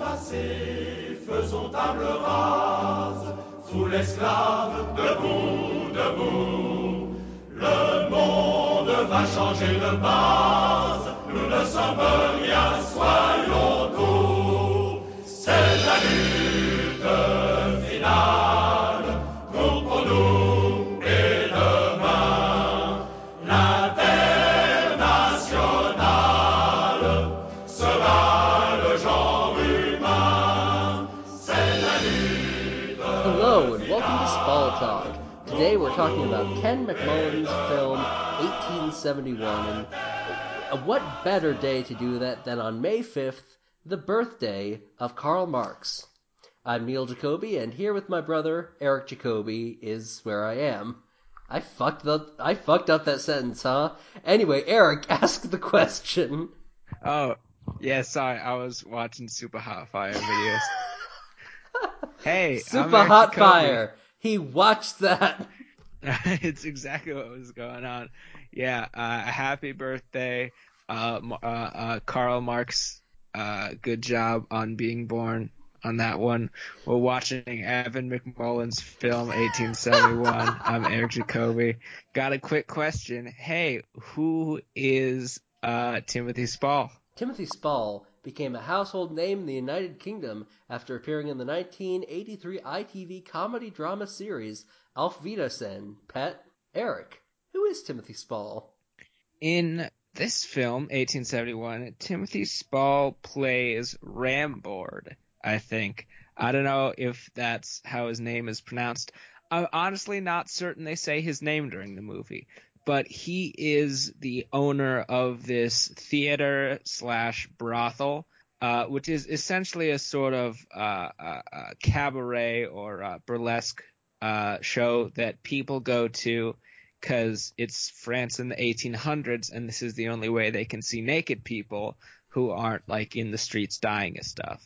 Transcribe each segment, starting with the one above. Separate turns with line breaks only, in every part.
passé, faisons table rase, foule esclave, debout, debout. Le monde va changer de base, nous ne sommes rien, soyons
talking about Ken McMullen's film 1871, and what better day to do that than on May 5th, the birthday of Karl Marx. I'm Niel Jacoby, and here with my brother Eric Jacoby is where I am. I fucked up. I fucked up that sentence, huh? Anyway, Eric, ask the question.
Oh, yeah, sorry, I was watching Supa Hot Fire videos. hey, I'm
Super hot
Jacoby.
fire. He watched that.
it's exactly what was going on. Yeah, uh, happy birthday, uh, uh, uh, Karl Marx. Uh, good job on being born on that one. We're watching Evan McMullen's film 1871. I'm Eric Jacoby. Got a quick question. Hey, who is uh, Timothy Spall?
Timothy Spall became a household name in the United Kingdom after appearing in the 1983 ITV comedy drama series Auf Wiedersehen, Pet. Eric, who is Timothy Spall?
In this film, 1871, Timothy Spall plays Rambord, I think. I don't know if that's how his name is pronounced. I'm honestly not certain they say his name during the movie, but he is the owner of this theater slash brothel, uh, which is essentially a sort of uh, uh, uh, cabaret or uh, burlesque show that people go to because it's France in the 1800s, and this is the only way they can see naked people who aren't like in the streets dying of stuff.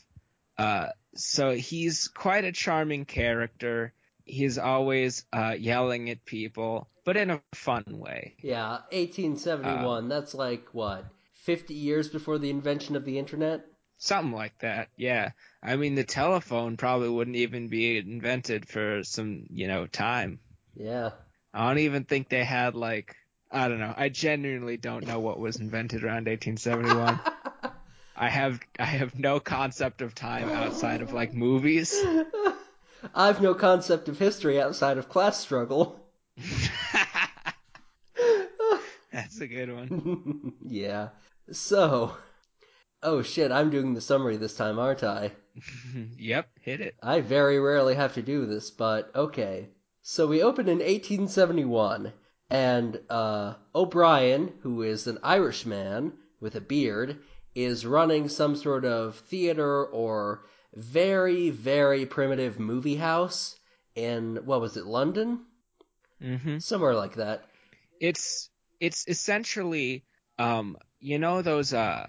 So he's quite a charming character. He's always yelling at people, but in a fun way.
Yeah, 1871. Um, that's like, what, 50 years before the invention of the internet?
Something like that, yeah. I mean, the telephone probably wouldn't even be invented for some, you know, time.
Yeah.
I don't even think they had like I don't know. I genuinely don't know what was invented around 1871. I have I have no concept of time outside of like movies.
I've no concept of history outside of class struggle.
That's a good one.
yeah. So, oh shit, I'm doing the summary this time, aren't I?
yep, hit it.
I very rarely have to do this, but okay. So we open in 1871, and uh, O'Brien, who is an Irishman with a beard, is running some sort of theater or very, very primitive movie house in, what was it, London?
hmm
Somewhere like that.
It's it's essentially um you know those uh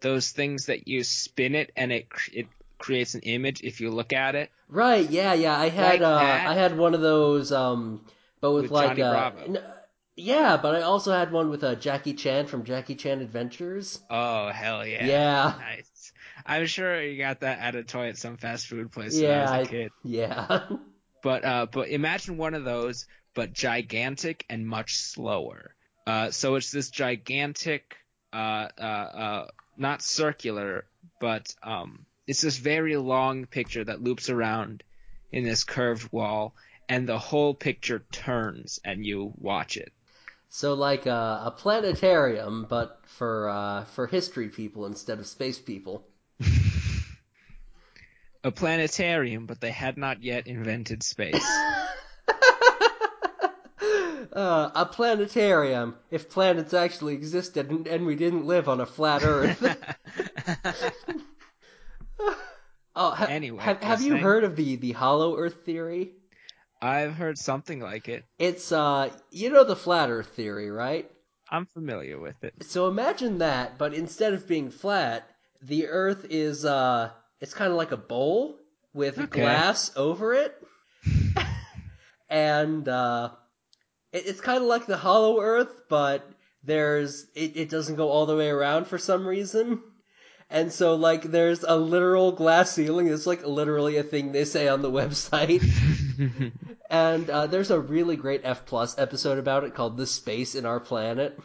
those things that you spin it and it cr- it creates an image if you look at it.
Right, yeah, yeah. I had
Like
uh? I had one of those um but with,
With
like uh n- yeah, but I also had one with uh, Jackie Chan from Jackie Chan Adventures.
Oh hell yeah.
Yeah.
Nice. I'm sure you got that at a toy at some fast food place
Yeah,
when I was
I-
a kid.
Yeah.
But uh, but imagine one of those, but gigantic and much slower. Uh, so it's this gigantic, uh, uh, uh, not circular, but um, it's this very long picture that loops around in this curved wall, and the whole picture turns, and you watch it.
so like uh, a planetarium, but for uh, for history people instead of space people.
A planetarium, but they had not yet invented space.
Uh, a planetarium, if planets actually existed and, and we didn't live on a flat Earth. oh, ha-
Anyway,
have, have you
thing-
heard of the the hollow Earth theory?
I've heard something like it.
It's uh, you know the flat Earth theory, right?
I'm familiar with it.
So imagine that, but instead of being flat, the Earth is uh, it's kind of like a bowl with
Okay.
glass over it, and uh, it, it's kind of like the hollow Earth, but there's it, it doesn't go all the way around for some reason, And so, like, there's a literal glass ceiling. It's like literally a thing they say on the website. and uh, there's a really great F plus episode about it called "The Space in Our Planet,"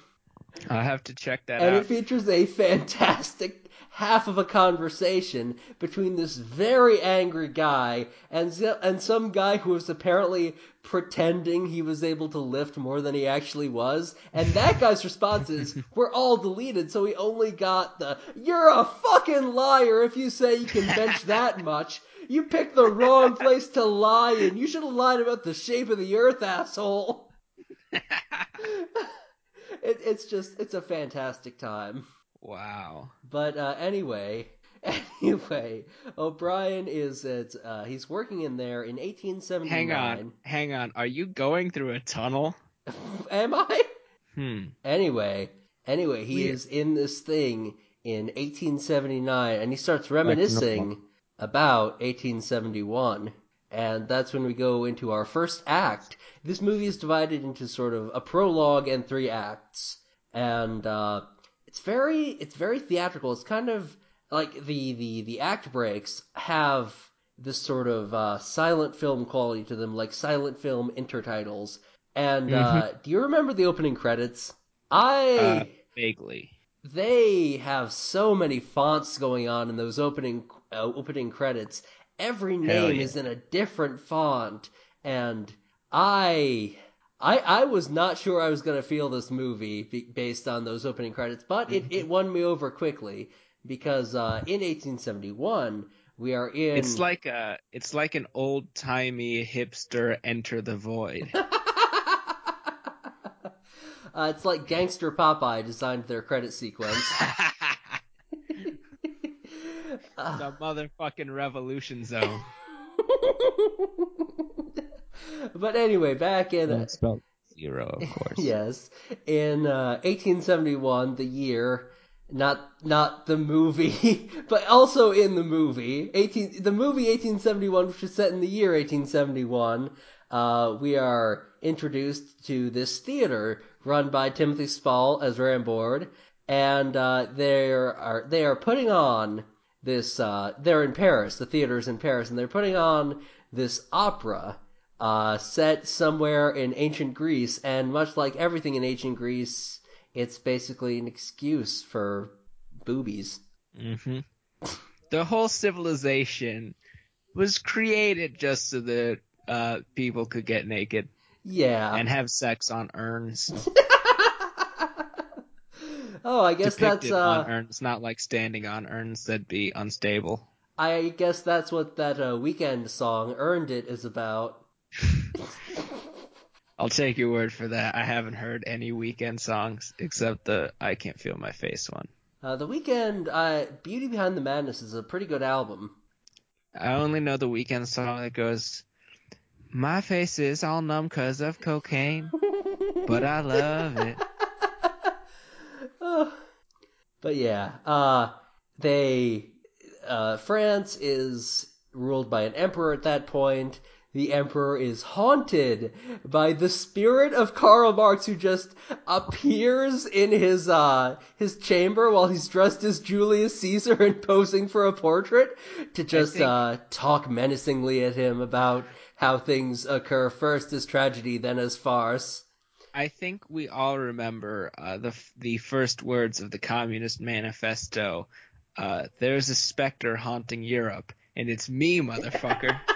I'll have to check that
and
out.
it features a fantastic half of a conversation between this very angry guy and and some guy who was apparently pretending he was able to lift more than he actually was. And that guy's responses were all deleted, so he only got the "You're a fucking liar if you say you can bench that much." You picked the wrong place to lie in. You should have lied about the shape of the earth, asshole. it, it's just, it's a fantastic time.
Wow.
But uh, anyway, anyway, O'Brien is at uh, he's working in there in 1879.
Hang on, hang on. Are you going through a tunnel?
Am I?
Hmm.
Anyway, anyway, he
Weird.
is in this thing in 1879, and he starts reminiscing about 1871. And that's when we go into our first act. This movie is divided into sort of a prologue and three acts, and uh, it's very it's very theatrical. It's kind of like the the the act breaks have this sort of uh, silent film quality to them, like silent film intertitles. And uh, do you remember the opening credits? I
Uh, vaguely.
they have so many fonts going on in those opening uh, opening credits. Every name
yeah.
is in a different font, and I. I, I was not sure I was going to feel this movie be, based on those opening credits, but it, it won me over quickly because uh, in 1871 we are in
It's like a, it's like an old timey hipster Enter the Void.
uh, it's like Gangster Popeye designed their credit sequence.
The motherfucking Revolution Zone.
but anyway, back in
That's spelled zero, of course.
yes, in uh, 1871, the year, not not the movie, but also in the movie, 18 the movie 1871, which is set in the year 1871. Uh, we are introduced to this theater run by Timothy Spall as Rambord, and uh, they are they are putting on this. Uh, they're in Paris. The theater is in Paris, and they're putting on this opera uh, set somewhere in ancient Greece, and much like everything in ancient Greece, it's basically an excuse for boobies.
hmm The whole civilization was created just so that uh, people could get naked
Yeah.
and have sex on urns.
oh, I guess
Depicted
that's uh,
on urns, not like standing on urns that'd be unstable.
I guess that's what that uh, Weeknd song "Earned It" is about.
I'll take your word for that. I haven't heard any Weeknd songs except the I Can't Feel My Face one.
Uh, the Weeknd, uh, "Beauty Behind the Madness" is a pretty good album.
I only know the Weeknd song that goes, My face is all numb 'cause of cocaine, but I love it.
Uh, but yeah, uh, they, uh, France is ruled by an emperor at that point. The emperor is haunted by the spirit of Karl Marx who just appears in his, uh, his chamber while he's dressed as Julius Caesar and posing for a portrait to just,
think-
uh, talk menacingly at him about how things occur first as tragedy, then as farce.
I think we all remember uh, the f- the first words of the Communist Manifesto. Uh, There's a specter haunting Europe, and it's me, motherfucker.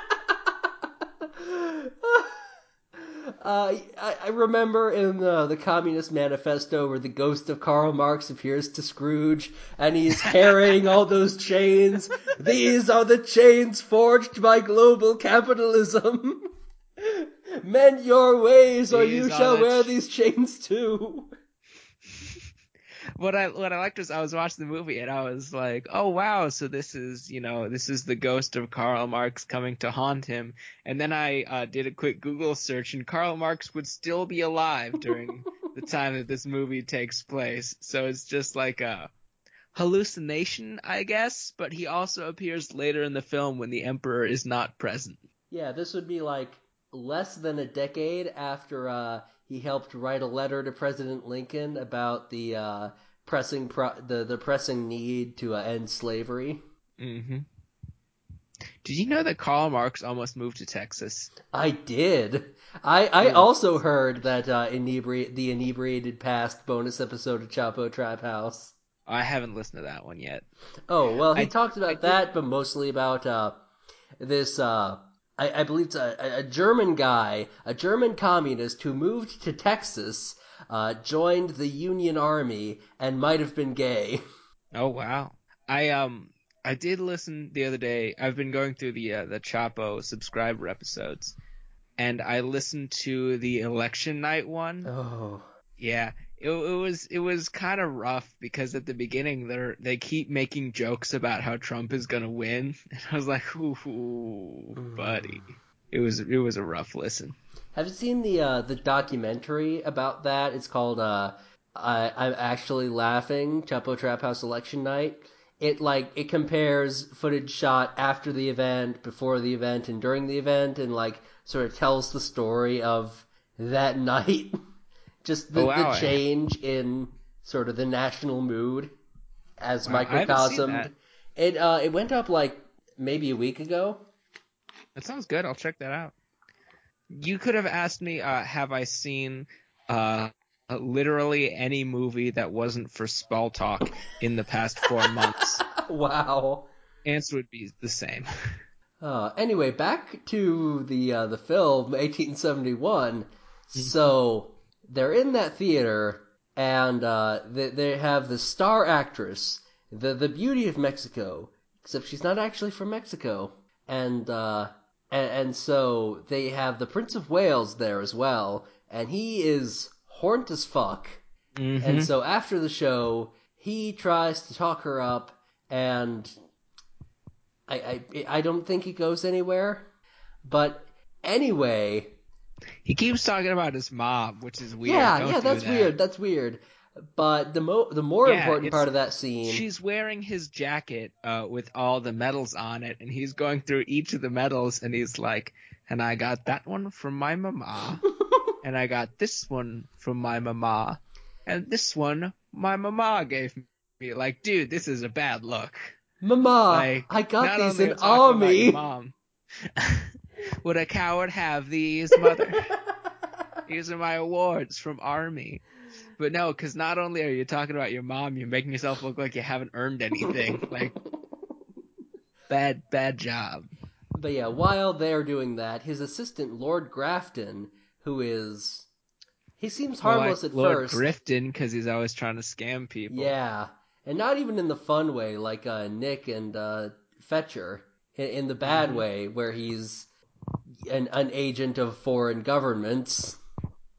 Uh, I, I remember in the, the Communist Manifesto where the ghost of Karl Marx appears to Scrooge and he's carrying all those chains. These are the chains forged by global capitalism. Mend your ways or you
These are
shall wear
ch-
these chains too.
What I what I liked was I was watching the movie and I was like, oh wow, so this is you know this is the ghost of Karl Marx coming to haunt him. And then I uh, did a quick Google search and Karl Marx would still be alive during the time that this movie takes place. So it's just like a hallucination, I guess. But he also appears later in the film when the Emperor is not present.
Yeah, this would be like less than a decade after uh, he helped write a letter to President Lincoln about the uh, pressing pro- the the pressing need to uh, end slavery.
hmm Did you know that Karl Marx almost moved to Texas?
I did. I I also heard that uh, inebri- the inebriated past bonus episode of Chapo Trap House.
I haven't listened to that one yet.
Oh well, he
I-
talked about that, but mostly about uh, this. Uh, I, I believe it's a, a German guy, a German communist who moved to Texas, uh, joined the Union Army, and might have been gay.
Oh wow. I um I did listen the other day. I've been going through the uh, the Chapo subscriber episodes, and I listened to the election night one.
Oh,
Yeah, it, it was it was kind of rough because at the beginning they they keep making jokes about how Trump is gonna win, and I was like, ooh, buddy. It was it was a rough listen.
Have you seen the uh, the documentary about that? It's called uh, I, "I'm Actually Laughing." Chapo Trap House Election Night. It like it compares footage shot after the event, before the event, and during the event, and like sort of tells the story of that night. Just the,
Oh, wow.
the change in sort of the national mood as
Wow,
microcosmed. It uh it went up like maybe a week ago.
That sounds good. I'll check that out. You could have asked me, uh, have I seen uh, literally any movie that wasn't for Spall Talk in the past four months?
wow.
Answer would be the same.
Uh, anyway, back to the uh, the film 1871. So they're in that theater, and uh, they they have the star actress, the the beauty of Mexico, except she's not actually from Mexico, and uh, and, and so they have the Prince of Wales there as well, and he is horned as fuck.
Mhm.
And so after the show, he tries to talk her up, and I I, I don't think it goes anywhere. But anyway,
He keeps talking about his mom, which is weird.
yeah,
Don't
yeah, that's
that.
weird. That's weird. But the mo the more
Yeah,
important part of that scene,
She's wearing his jacket uh, with all the medals on it, and he's going through each of the medals, and he's like, "And I got that one from my mama, and I got this one from my mama, and this one my mama gave me." Like, dude, this is a bad look.
Mama,
Like,
I got these in
are talking about your
army.
mom. Would a coward have these, mother? These are my awards from Army. But no, because not only are you talking about your mom, you're making yourself look like you haven't earned anything. like, bad, bad job.
But yeah, while they're doing that, his assistant Lord Grafton, who is he seems
More
harmless
like
at
Lord
first.
Grifton, because he's always trying to scam people.
Yeah, and not even in the fun way, like uh, Nick and uh, Fetcher. In, in the bad
Mm-hmm.
way, where he's an, an agent of foreign governments.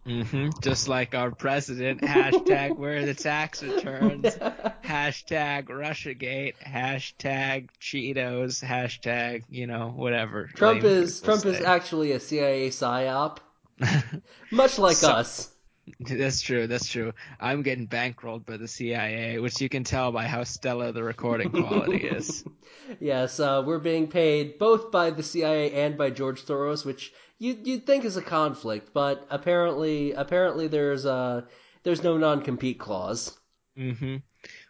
Hmm Just like our president. Hashtag where are the tax returns. hashtag Russiagate. Hashtag Cheetos. Hashtag, you know, whatever.
Trump
lame
is Trump is actually a CIA psyop, much like
So-
us.
That's true. That's true. I'm getting bankrolled by the CIA, which you can tell by how stellar the recording quality is.
Yes, uh, we're being paid both by the CIA and by George Soros, which you you'd think is a conflict, but apparently apparently there's uh there's no non compete clause.
hmm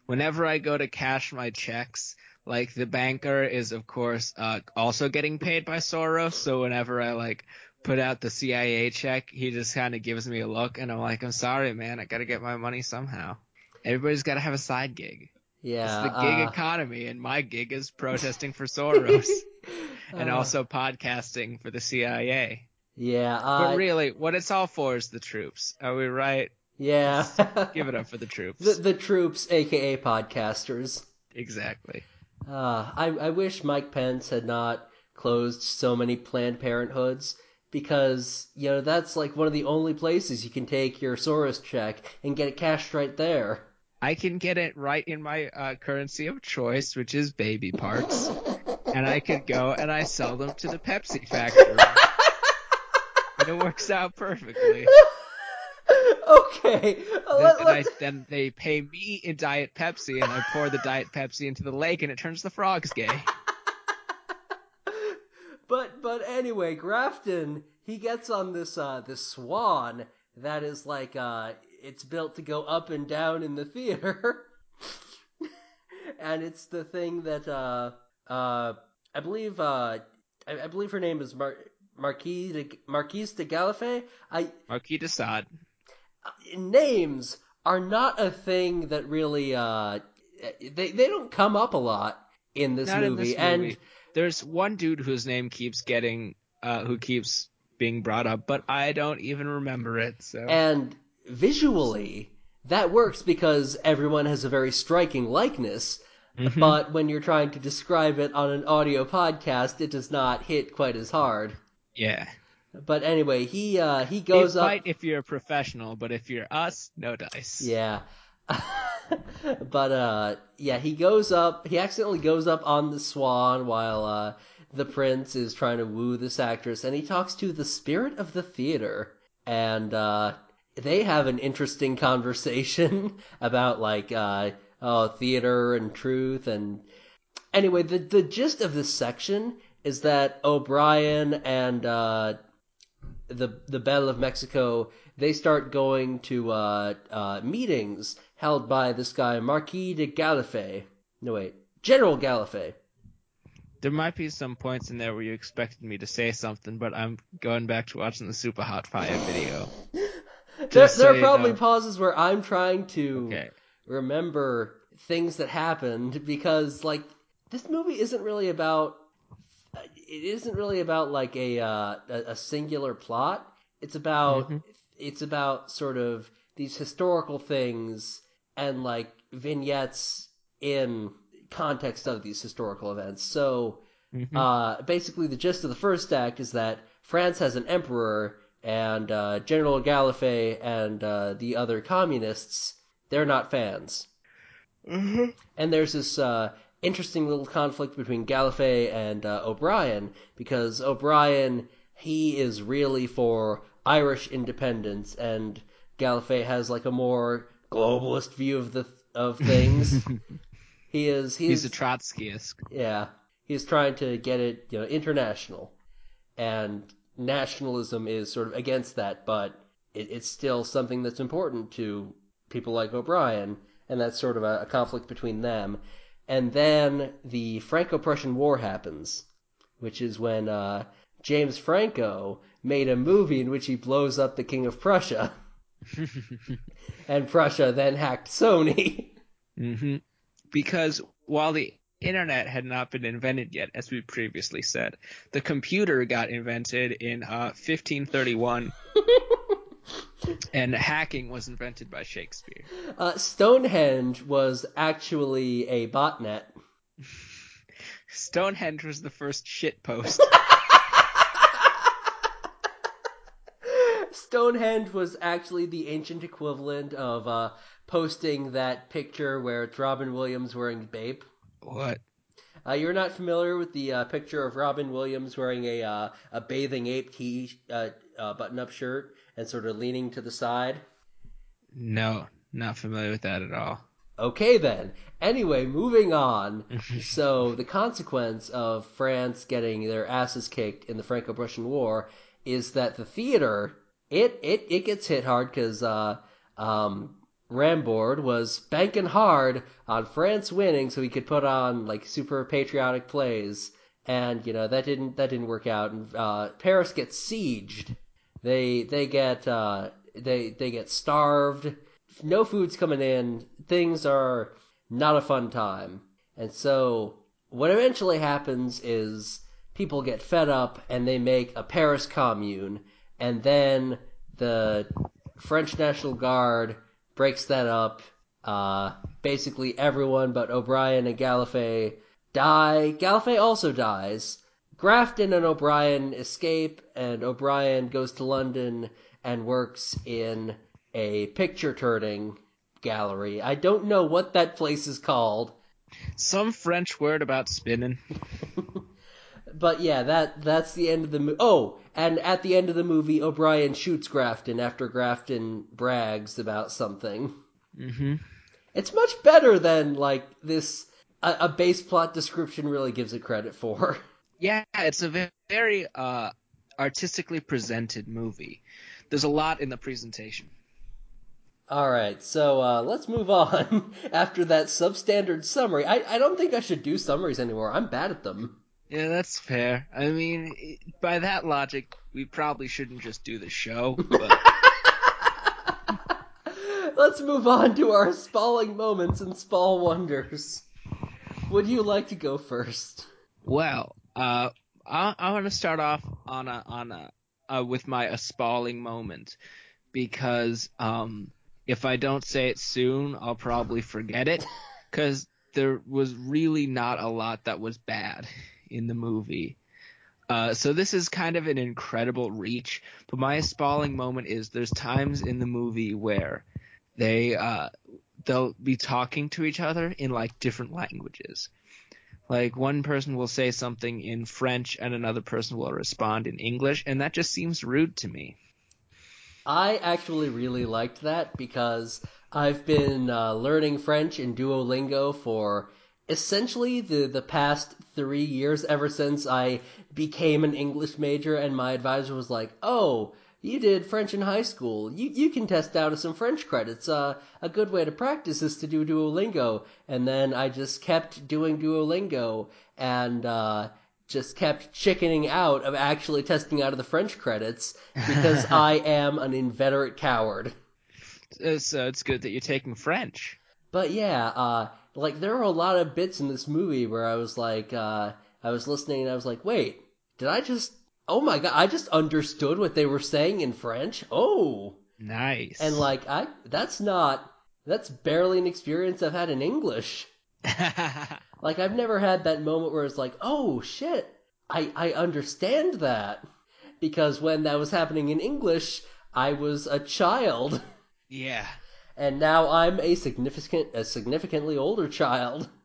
Whenever I go to cash my checks, like the banker is of course uh, also getting paid by Soros, so whenever I like put out the CIA check, he just kind of gives me a look, and I'm like, I'm sorry, man, I gotta get my money somehow. Everybody's gotta have a side gig.
Yeah,
It's the gig
uh,
economy, and my gig is protesting for Soros and
uh,
also podcasting for the CIA.
yeah,
But
uh,
really, what it's all for is the troops. Are we right?
yeah.
Give it up for the troops.
the the troops, aka podcasters.
Exactly.
Uh, I I wish Mike Pence had not closed so many Planned Parenthoods because you know that's like one of the only places you can take your Soros check and get it cashed right there.
I can get it right in my uh, currency of choice, which is baby parts, and I could go and I sell them to the Pepsi factory. and it works out perfectly.
okay,
Then,
let,
and I, then they pay me in Diet Pepsi, and I pour the Diet Pepsi into the lake, and it turns the frogs gay.
but but anyway, Grafton he gets on this uh this swan that is like uh it's built to go up and down in the theater. and it's the thing that uh uh I believe uh I, I believe her name is Mar- Marquise de Marquise de Gallifrey. I
Marquis de Sade.
names are not a thing that really uh they they don't come up a lot in this movie
in this
and.
There's one dude whose name keeps getting, uh, who keeps being brought up, but I don't even remember it. So
and visually that works because everyone has a very striking likeness
Mhm.
but when you're trying to describe it on an audio podcast it does not hit quite as hard
yeah,
but anyway he uh he goes up
fight if you're a professional, but if you're us, no dice.
Yeah. but uh yeah, he goes up he accidentally goes up on the swan while uh the prince is trying to woo this actress and he talks to the spirit of the theater and uh they have an interesting conversation about like uh oh theater and truth and anyway the the gist of this section is that O'Brien and uh the the Belle of Mexico, they start going to uh, uh, meetings held by this guy Marquis de Gallifrey. No wait, General Gallifrey.
There might be some points in there where you expected me to say something, but I'm going back to watching the Supa Hot Fire video.
There,
so
there are probably
know.
pauses where I'm trying to
Okay.
Remember things that happened because like this movie isn't really about it isn't really about like a uh, a, singular plot. It's about
Mhm.
it's about sort of these historical things and like vignettes in context of these historical events. So
Mhm.
uh, basically, the gist of the first act is that France has an emperor, and uh, General Gallifrey and uh, the other communists, they're not fans.
Mhm.
And there's this uh, interesting little conflict between Gallifrey and uh, O'Brien, because O'Brien, he is really for Irish independence, and Gallifrey has like a more globalist view of the of things. he is he
He's
is
a Trotskyist.
yeah, he's trying to get it, you know, international, and nationalism is sort of against that, but it, it's still something that's important to people like O'Brien, and that's sort of a, a conflict between them. And then the Franco-Prussian War happens, which is when uh, James Franco made a movie in which he blows up the King of Prussia, and Prussia then hacked Sony.
hmm Because while the internet had not been invented yet, as we previously said, the computer got invented in uh, 1531, and hacking was invented by Shakespeare.
Uh, Stonehenge was actually a botnet.
Stonehenge was the first shit post.
Stonehenge was actually the ancient equivalent of uh, posting that picture where it's Robin Williams wearing Bape.
what?
Uh, you're not familiar with the uh, picture of Robin Williams wearing a uh, a bathing ape t uh, uh, button-up shirt and sort of leaning to the side.
No, not familiar with that at all.
Okay then. Anyway, moving on. so the consequence of France getting their asses kicked in the Franco-Prussian War is that the theater it it it gets hit hard because uh, um, Rambord was banking hard on France winning so he could put on like super patriotic plays, and you know that didn't that didn't work out. And uh, Paris gets sieged. They they get uh, they they get starved. No food's coming in. Things are not a fun time. And so what eventually happens is people get fed up and they make a Paris commune and then the French National Guard breaks that up. Uh, basically everyone but O'Brien and Gallifrey die. Gallifrey also dies. Grafton and O'Brien escape, and O'Brien goes to London and works in a picture turning gallery. I don't know what that place is called,
Some French word about spinning.
but yeah, that that's the end of the movie. Oh, and at the end of the movie, O'Brien shoots Grafton after Grafton brags about something.
hmm
It's much better than like this a, a base plot description really gives it credit for.
Yeah, it's a ve- very uh, artistically presented movie. There's a lot in the presentation.
All right, so uh, let's move on after that substandard summary. I, I don't think I should do summaries anymore. I'm bad at them.
Yeah, that's fair. I mean, by that logic, we probably shouldn't just do the show. But
Let's move on to our spalling moments and spall wonders. Would you like to go first?
well, uh, I, I want to start off on a on a uh, with my a spalling moment because um, if I don't say it soon, I'll probably forget it because there was really not a lot that was bad in the movie. Uh, so this is kind of an incredible reach, but my spalling moment is there's times in the movie where they uh, they'll be talking to each other in like different languages. Like one person will say something in French and another person will respond in English, and that just seems rude to me.
I actually really liked that because I've been uh, learning French in Duolingo for essentially the, the past three years, ever since I became an English major, and my advisor was like, "Oh, you did French in high school. You you can test out of some French credits. Uh, a good way to practice is to do Duolingo." And then I just kept doing Duolingo and. Uh, just kept chickening out of actually testing out of the French credits because I am an inveterate coward.
So it's good that you're taking French.
But yeah, uh, like there are a lot of bits in this movie where I was like, uh, I was listening and I was like, wait, did I just? Oh my god, I just understood what they were saying in French. Oh,
Nice.
and like I, that's not, that's barely an experience I've had in English. Like I've never had that moment where it's like, oh shit, I I understand that because when that was happening in English, I was a child,
yeah.
and now I'm a significant a significantly older child.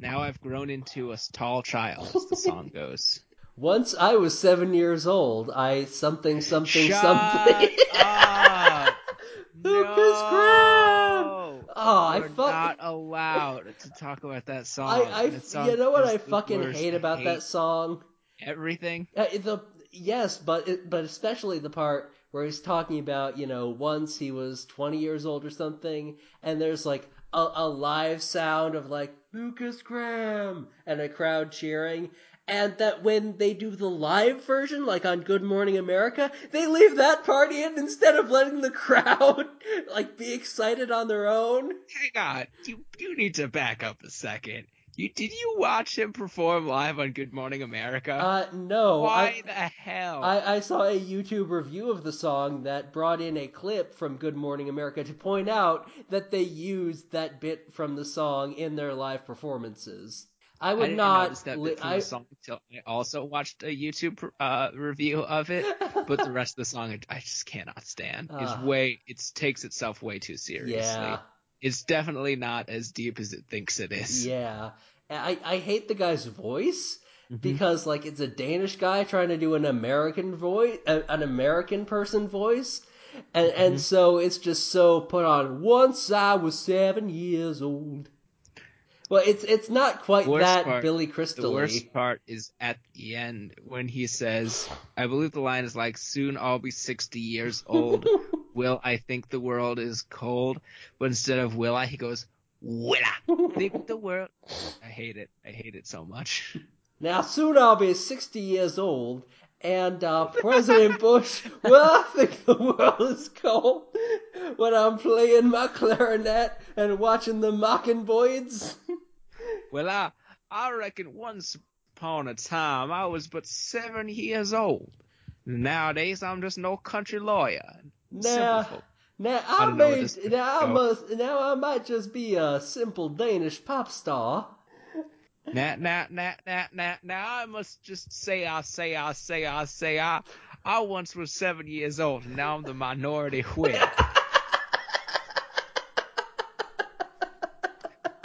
Now I've grown into a tall child, as the song goes.
Once I was seven years old, I something something
Shut
something.
up!
Lukas Graham!
no!
Oh, I fuck.
not allowed to talk about that song.
I, I,
That song
you know what I fucking hate about that song?
Everything.
Uh, the yes, but it, but especially the part where he's talking about you know once he was twenty years old or something, and there's like a, a live sound of like Lukas Graham and a crowd cheering. And that when they do the live version, like on Good Morning America, they leave that part in instead of letting the crowd like be excited on their own.
Hang on. You you need to back up a second. You did you watch him perform live on Good Morning America?
Uh, no,
Why
I,
the hell?
I, I saw a YouTube review of the song that brought in a clip from Good Morning America to point out that they used that bit from the song in their live performances. I
I
would
didn't
not.
that
li- I,
the song until I also watched a YouTube uh, review of it. But the rest of the song, I- I just cannot stand. It's
Ah.
way, it takes itself way too seriously.
yeah,
It's definitely not as deep as it thinks it is.
yeah. I, I hate the guy's voice
Mhm.
because like it's a Danish guy trying to do an American voice, an American person voice. And, and
Mhm.
so it's just so put on. Once I was seven years old. Well, it's it's not quite
Worst
that
part-
Billy
The worst part is at the end when he says, I believe the line is like, soon I'll be 60 years old. Will I think the world is cold? But instead of will I, he goes, will I think the world. I hate it. I hate it so much.
Now soon I'll be sixty years old, and uh, President Bush will I think the world is cold when I'm playing my clarinet and watching the Mockingbirds.
Well, I, I reckon once upon a time I was but seven years old. Nowadays I'm just no country lawyer.
Now, now
I
I
don't know what
may, now I must, now I might just be a simple Danish pop star.
Now, now, now, now, now, now, I must just say, I say, I say, I say, I, I once was seven years old, and now I'm the minority whip.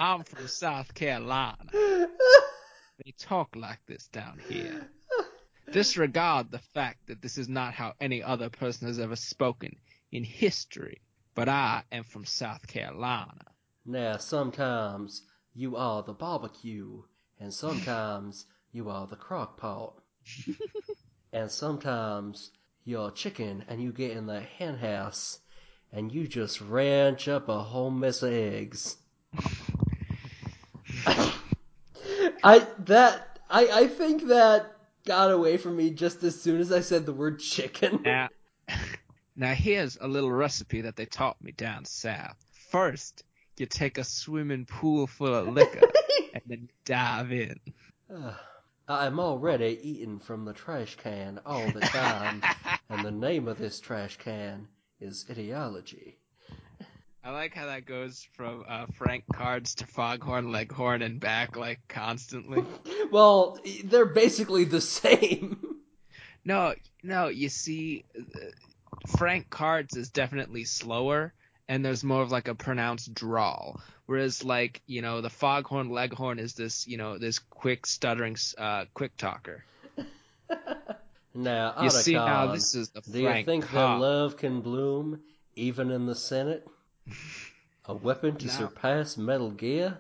I'm from South Carolina. They talk like this down here. Disregard the fact that this is not how any other person has ever spoken in history. But I am from South Carolina.
Now sometimes you are the barbecue, and sometimes you are the crock pot. and sometimes you're chicken and you get in the hen house, and you just ranch up a whole mess of eggs. I that I I think that got away from me just as soon as I said the word chicken.
Now, now here's a little recipe that they taught me down south. First, you take a swimming pool full of liquor and then dive in.
I'm already eating from the trash can all the time, and the name of this trash can is ideology.
I like how that goes from uh, Frank Cards to Foghorn Leghorn and back like constantly.
Well, they're basically the same.
No, no, you see, uh, Frank Cards is definitely slower, and there's more of like a pronounced drawl. Whereas, like, you know, the Foghorn Leghorn is this, you know, this quick stuttering, uh, quick talker.
Now,
You see, now this is the
do you think that love can bloom even in the Senate? A weapon to surpass Metal Gear?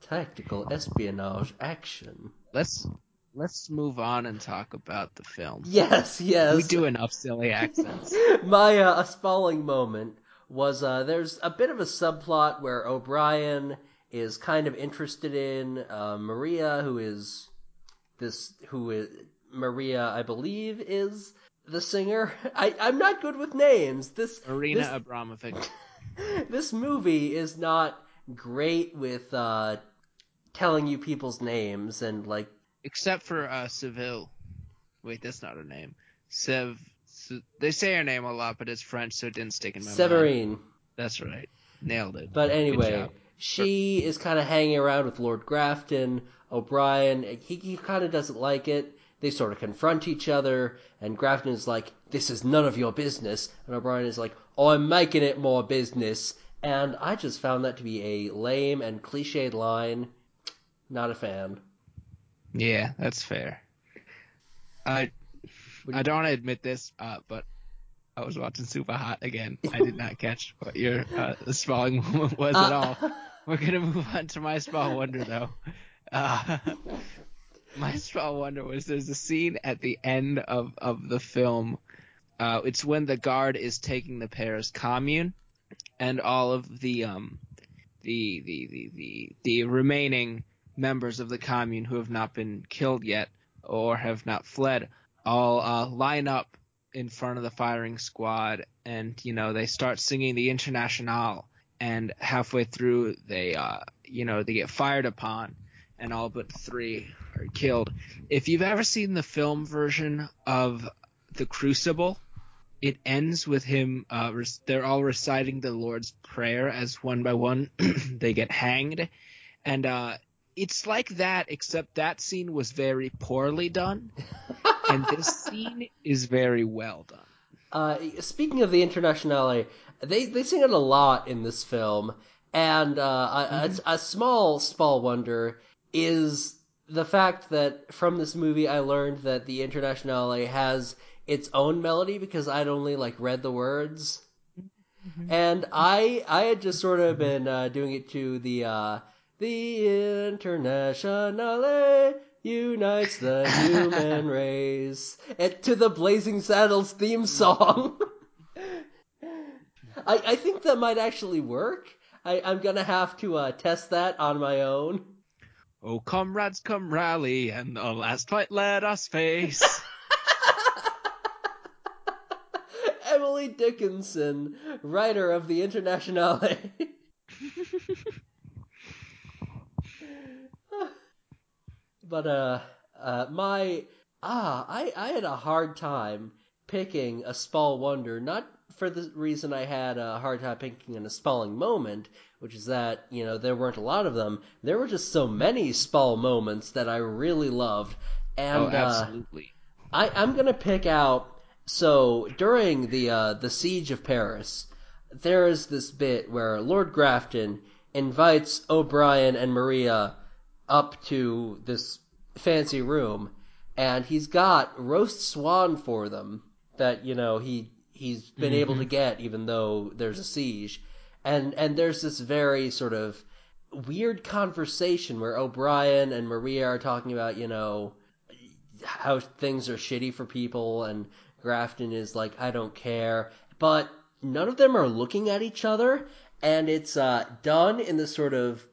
Tactical espionage action.
Let's let's move on and talk about the film.
Yes, yes.
We do enough silly accents.
My uh, a spalling moment was uh, there's a bit of a subplot where O'Brien is kind of interested in uh, Maria, who is this who is Maria, I believe, is the singer. I I'm not good with names. This
Marina
this,
Abramovic.
this movie is not great with uh, telling you people's names and like
Except for uh, Seville. Wait, that's not her name. Sev. Se- They say her name a lot, but it's French, so it didn't stick in my mind.
Severine.
That's right. Nailed it.
But anyway, she is kind of hanging around with Lord Grafton. O'Brien, he, he kind of doesn't like it. They sort of confront each other, and Grafton is like, This is none of your business. And O'Brien is like, Oh, I'm making it more business. And I just found that to be a lame and cliched line. Not a fan.
Yeah, that's fair. I I don't want to admit this, uh, but I was watching Super Hot again. I did not catch what your uh, spelling moment was at all. We're gonna move on to my spall wonder though. Uh, my spall wonder was there's a scene at the end of of the film. Uh, it's when the guard is taking the Paris Commune, and all of the um the the the the, the remaining members of the commune who have not been killed yet or have not fled all uh, line up in front of the firing squad and you know they start singing the internationale and halfway through they uh you know they get fired upon and all but three killed. If you've ever seen the film version of the crucible it ends with him uh they're all reciting the lord's prayer as one by one. They get hanged. And uh it's like that except that scene was very poorly done. And this scene is very well done.
Uh, speaking of the Internationale, they they sing it a lot in this film, and uh, a, a, a small small wonder is the fact that from this movie I learned that the Internationale has its own melody because I'd only like read the words, and I I had just sort of been uh, doing it to the uh, the Internationale unites the human race and to the Blazing Saddles theme song. I, I think that might actually work. I, I'm gonna have to uh, test that on my own.
Oh comrades come rally and the last fight let us face
Emily Dickinson, writer of the Internationale. but uh, uh, my ah, I I had a hard time picking a Spall Wonder, not for the reason I had a hard time picking an a Spalling moment, which is that you know there weren't a lot of them. There were just so many Spall moments that I really loved, and
oh
uh,
absolutely
I, I'm gonna pick out. So during the uh, the siege of Paris, there is this bit where Lord Grafton invites O'Brien and Maria up to this fancy room, and he's got roast swan for them that you know he he's been able to get even though there's a siege, and and there's this very sort of weird conversation where O'Brien and Maria are talking about you know how things are shitty for people and Grafton is like I don't care. But none of them are looking at each other, and it's uh, done in this sort of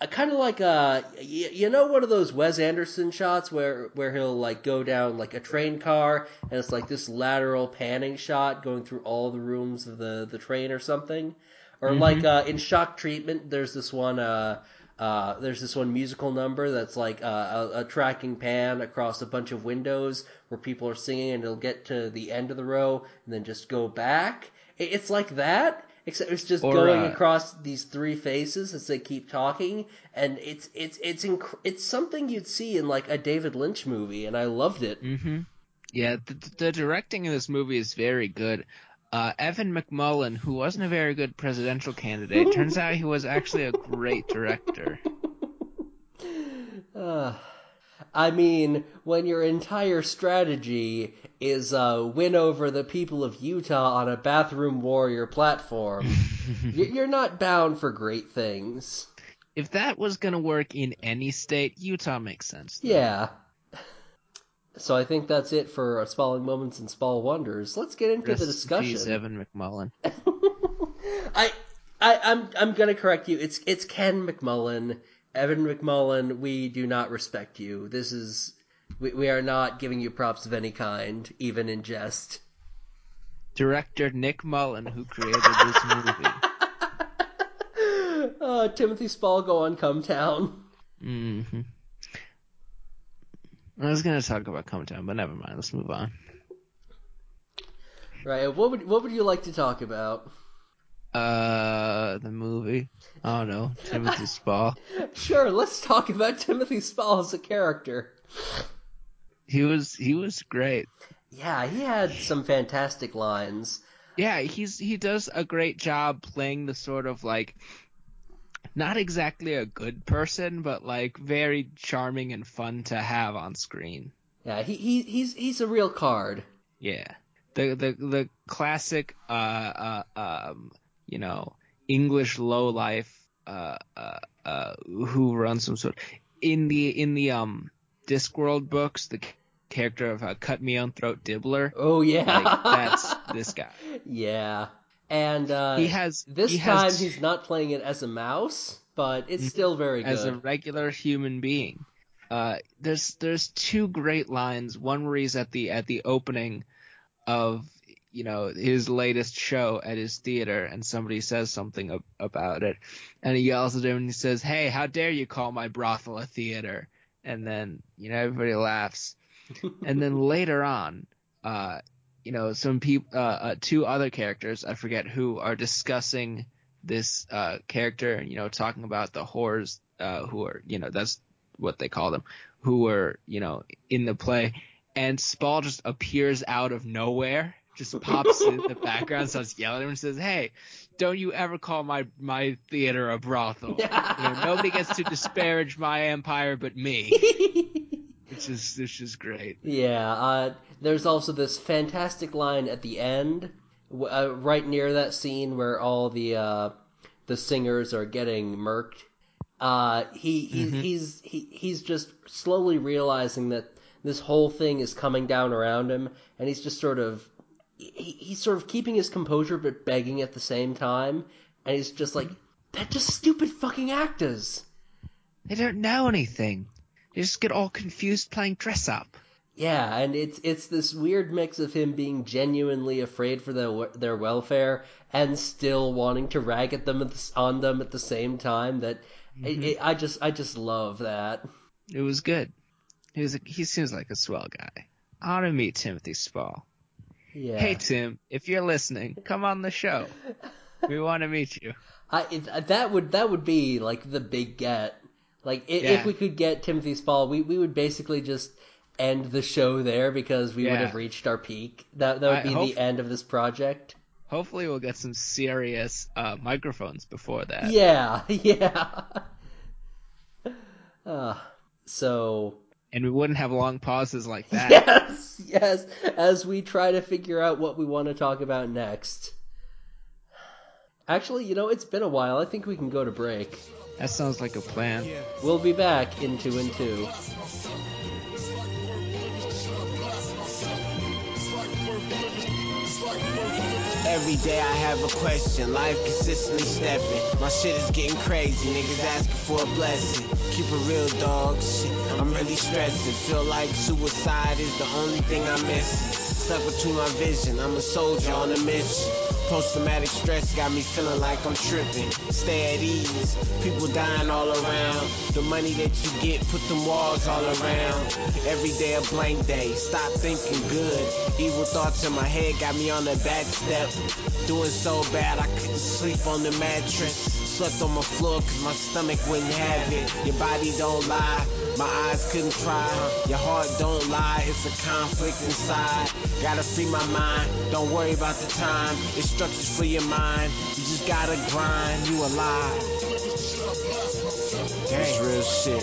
uh, kind of like a you, you know one of those Wes Anderson shots where where he'll like go down like a train car and it's like this lateral panning shot going through all the rooms of the the train or something or like uh, in shock treatment there's this one uh uh, there's this one musical number that's like uh, a, a tracking pan across a bunch of windows where people are singing, and it'll get to the end of the row and then just go back. It- It's like that, except it's just
Or,
going
uh,
across these three faces as they keep talking, and it's it's it's inc- it's something you'd see in like a David Lynch movie, and I loved it.
Mm-hmm. Yeah, the, the directing in this movie is very good. Uh, Evan McMullen, who wasn't a very good presidential candidate, turns out he was actually a great director.
Uh, I mean, when your entire strategy is uh, win over the people of Utah on a bathroom warrior platform, you're not bound for great things.
If that was gonna work in any state, Utah makes sense.
Yeah. So I think that's it for uh, Spalling Moments and Spall Wonders. Let's get into
Rest
the discussion.
peace, Evan McMullen.
I, I, I'm, I'm gonna correct you. It's, it's Ken McMullen, Evan McMullen. We do not respect you. This is, we, we are not giving you props of any kind, even in jest.
Director Nick Mullen, who created this movie.
Uh, Timothy Spall, go on, come town.
hmm I was gonna talk about Come Town, but never mind. Let's move on.
Right. What would, what would you like to talk about?
Uh, the movie. Oh no, Timothy Spall.
Sure, let's talk about Timothy Spall as a character.
He was he was great.
Yeah, he had some fantastic lines.
Yeah, he's he does a great job playing the sort of like not exactly a good person, but like very charming and fun to have on screen.
Yeah, he, he he's he's a real card.
Yeah. The the the classic uh uh um you know English low life uh uh uh who runs some sort in the in the um Discworld books the character of uh, Cut-Me-Own-Throat Dibbler
Oh yeah,
like that's this guy.
yeah. And uh,
He has
this
he
time
has,
he's not playing it as a mouse, but it's still very good.
as a regular human being. Uh, there's there's two great lines. One where he's at the at the opening of you know his latest show at his theater, and somebody says something ab- about it, and he yells at him and he says, "Hey, how dare you call my brothel a theater?" And then you know everybody laughs, and then later on, uh, you know some people, uh, uh, two other characters, I forget who, are discussing this uh, character, you know, talking about the whores uh, who are, you know, that's what they call them, who were, you know, in the play, and Spall just appears out of nowhere, just pops in the background, starts yelling at him, and says, "Hey, don't you ever call my my theater a brothel? You know, nobody gets to disparage my empire but me." Which is which is great.
Yeah, uh, there's also this fantastic line at the end, uh, right near that scene where all the uh, the singers are getting murked. Uh, he, he he's he, he's just slowly realizing that this whole thing is coming down around him, and he's just sort of he, he's sort of keeping his composure but begging at the same time, and he's just like, "They're just stupid fucking actors."
They don't know anything. They just get all confused playing dress up.
Yeah, and it's it's this weird mix of him being genuinely afraid for their their welfare and still wanting to rag at them at the, on them at the same time. That it, mm-hmm. it, I just I just love that.
It was good. He was a, he seems like a swell guy. I want to meet Timothy Spall.
Yeah,
Hey Tim, if you're listening, come on the show. We want to meet you.
I that would that would be like the big get. Like i
Yeah.
if we could get Timothy Spall, we we would basically just end the show there because we would have reached our peak. That that would
I
be
hope-
the end of this project.
Hopefully, we'll get some serious uh, microphones before that.
Yeah, yeah. Uh, so
And we wouldn't have long pauses like that.
Yes, yes, as we try to figure out what we want to talk about next. Actually, you know, it's been a while. I think we can go to break.
That sounds like a plan.
We'll be back in two and two.
Every day I have a question, life consistently stepping. My shit is getting crazy, niggas asking for a blessing. Keep it real, dog. Shit, I'm really stressing. Feel like suicide is the only thing I'm missing. Stuck between my vision, I'm a soldier on a mission. Post traumatic stress got me feeling like I'm tripping. Stay at ease, people dying all around. The money that you get, put them walls all around. Every day a blank day, stop thinking good. Evil thoughts in my head got me on the back step. Doing so bad I couldn't sleep on the mattress. Slept on my floor cause my stomach wouldn't have it. Your body don't lie, my eyes couldn't cry. Your heart don't lie, it's a conflict inside. Gotta free my mind, don't worry about the time. Instructions for your mind, you just gotta grind, you alive. That's real shit.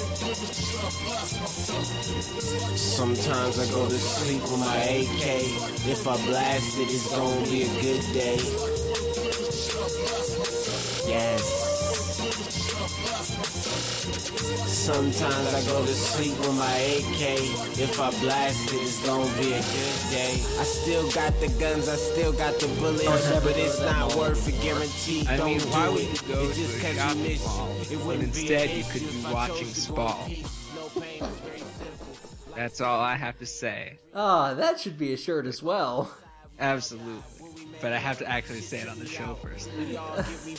Sometimes I go to sleep with my AK. If I blast it, it's gonna be a good day. Yes. Sometimes I go to sleep with my AK. If I blast it, it's gonna be a good day. I still got the guns, I still got the bullets,
I would never
but it's not worth a
guarantee.
guaranteed.
I
Don't
mean,
do
why would
it.
you go
It's just
to a
'cause you
shopping
miss
mall
it. It
when instead you could be watching
chose
Spall?
in peace. No pain, it's very simple.
That's all I have to say.
Ah, that should be a shirt as well.
Absolutely. But I have to actually say it on the show first.
We all
Yeah.
and we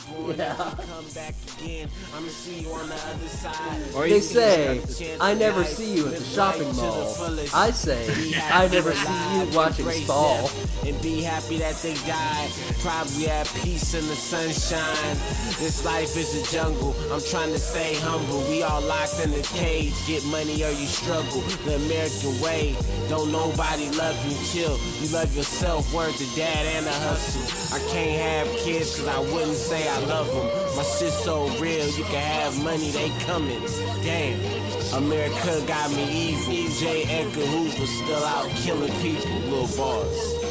come back again. I'ma see you on the other side.
Or
They say,
just have the
I never see you at the shopping
life to the
mall. I say, I never see you
alive,
watching
embrace
Spall.
And be happy that they died. Probably at peace in the sunshine. This life is a jungle. I'm trying to stay humble. We all locked in a cage. Get money or you struggle. The American way. Don't nobody love you. Chill. You love yourself. Word to dad and a hustle. I can't have kids cause I wouldn't say I love them. My shit's so real. You can have money. They coming. Damn. America got me evil. J. Edgar Hoover still out killing people. Little boss.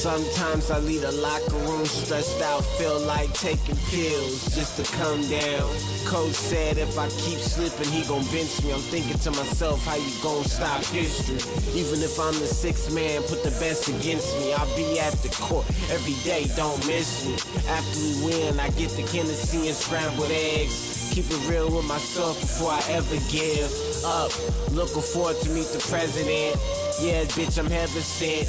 Sometimes I leave the locker room stressed out, feel like taking pills just to come down. Coach said if I keep slipping, he gon' bench me. I'm thinking to myself, how you gon' stop history? Even if I'm the sixth man, put the best against me. I'll be at the court every day, don't miss me. After we win, I get the Hennessy and scrambled eggs. Keep it real with myself before I ever give up. Looking forward to meet the president. Yeah, bitch, I'm heaven sent.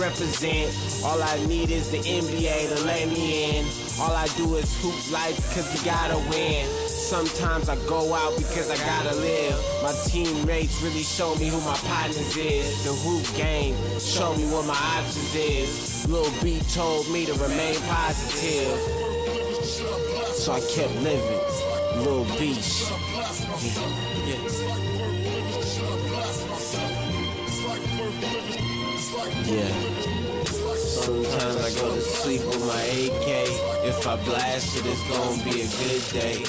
Represent. All I need is the NBA to let me in. All I do is hoop life cause you gotta win. Sometimes I go out because I gotta live. My teammates really show me who my partners is. The hoop game show me what my options is. Lil B told me to remain positive. So I kept living. Lil Beach. Yeah. Yeah. Sometimes I go to sleep with my AK. If I blast it, it's gonna be a good day.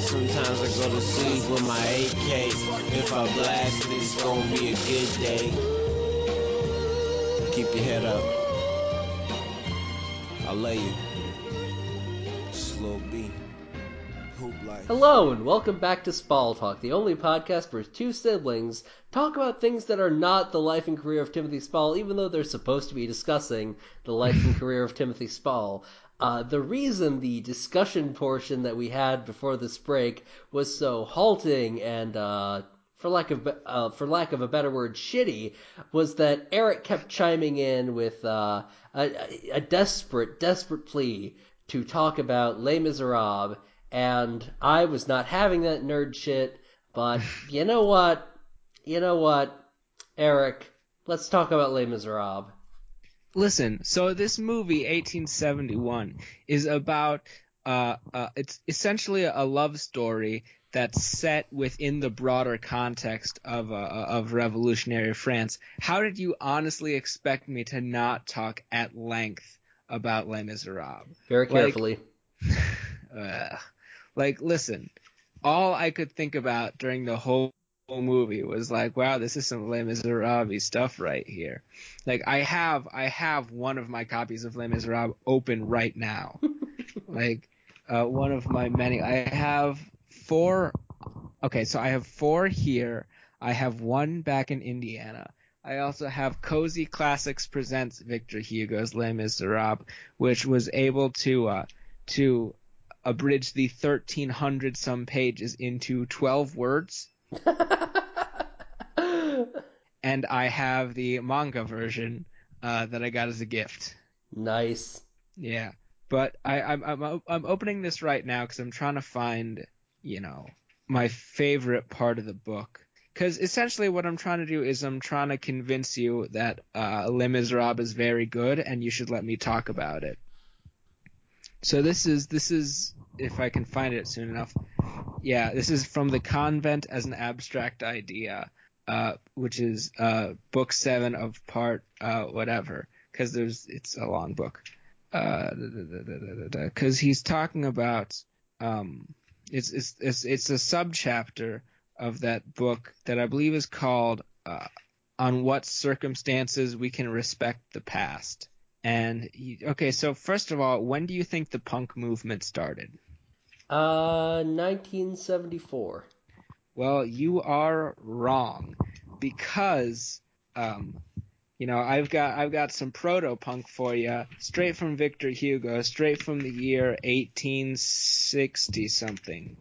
Sometimes I go to sleep with my AK. If I blast it, it's gonna be a good day. Keep your head up. I love you. Slow B.
Hello, and welcome back to Spall Talk, the only podcast where two siblings talk about things that are not the life and career of Timothy Spall, even though they're supposed to be discussing the life and career of Timothy Spall. Uh, the reason the discussion portion that we had before this break was so halting and, uh, for lack of uh, for lack of a better word, shitty, was that Eric kept chiming in with uh, a, a desperate, desperate plea to talk about Les Miserables, and I was not having that nerd shit. But you know what? You know what, Eric? Let's talk about Les Miserables.
Listen, so this movie, 1871, is about uh, uh, it's essentially a love story that's set within the broader context of uh, of revolutionary France. How did you honestly expect me to not talk at length about Les Miserables?
Very carefully.
Ugh. Like, listen, all I could think about during the whole movie was like, wow, this is some Les Miserables stuff right here. Like, I have, I have one of my copies of Les Miserables open right now. like, uh, one of my many. I have four. Okay, so I have four here. I have one back in Indiana. I also have Cozy Classics presents Victor Hugo's Les Miserables, which was able to uh, to abridge the 1300 some pages into 12 words. and I have the manga version uh, that I got as a gift.
Nice.
Yeah, but I, I'm I'm I'm opening this right now because I'm trying to find you know my favorite part of the book. Because essentially, what I'm trying to do is I'm trying to convince you that uh, Les Miserables is very good, and you should let me talk about it. So this is this is if I can find it soon enough. Yeah, this is from the convent as an abstract idea, uh, which is uh, book seven of part uh, whatever, because there's it's a long book. Because he's talking about um, it's it's it's it's a subchapter of that book that I believe is called uh, "On What Circumstances We Can Respect the Past." And okay, so first of all, when do you think the punk movement started?
Uh, 1974.
Well, you are wrong because um, you know, I've got I've got some proto punk for you, straight from Victor Hugo, straight from the year 1860 something,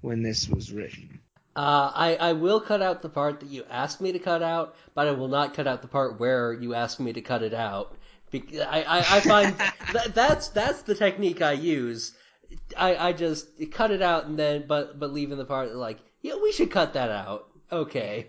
when this was written.
Uh, I, I will cut out the part that you asked me to cut out, but I will not cut out the part where you asked me to cut it out. I, I, I find that, that's that's the technique I use. I, I just cut it out and then but but leaving the part like yeah we should cut that out. Okay.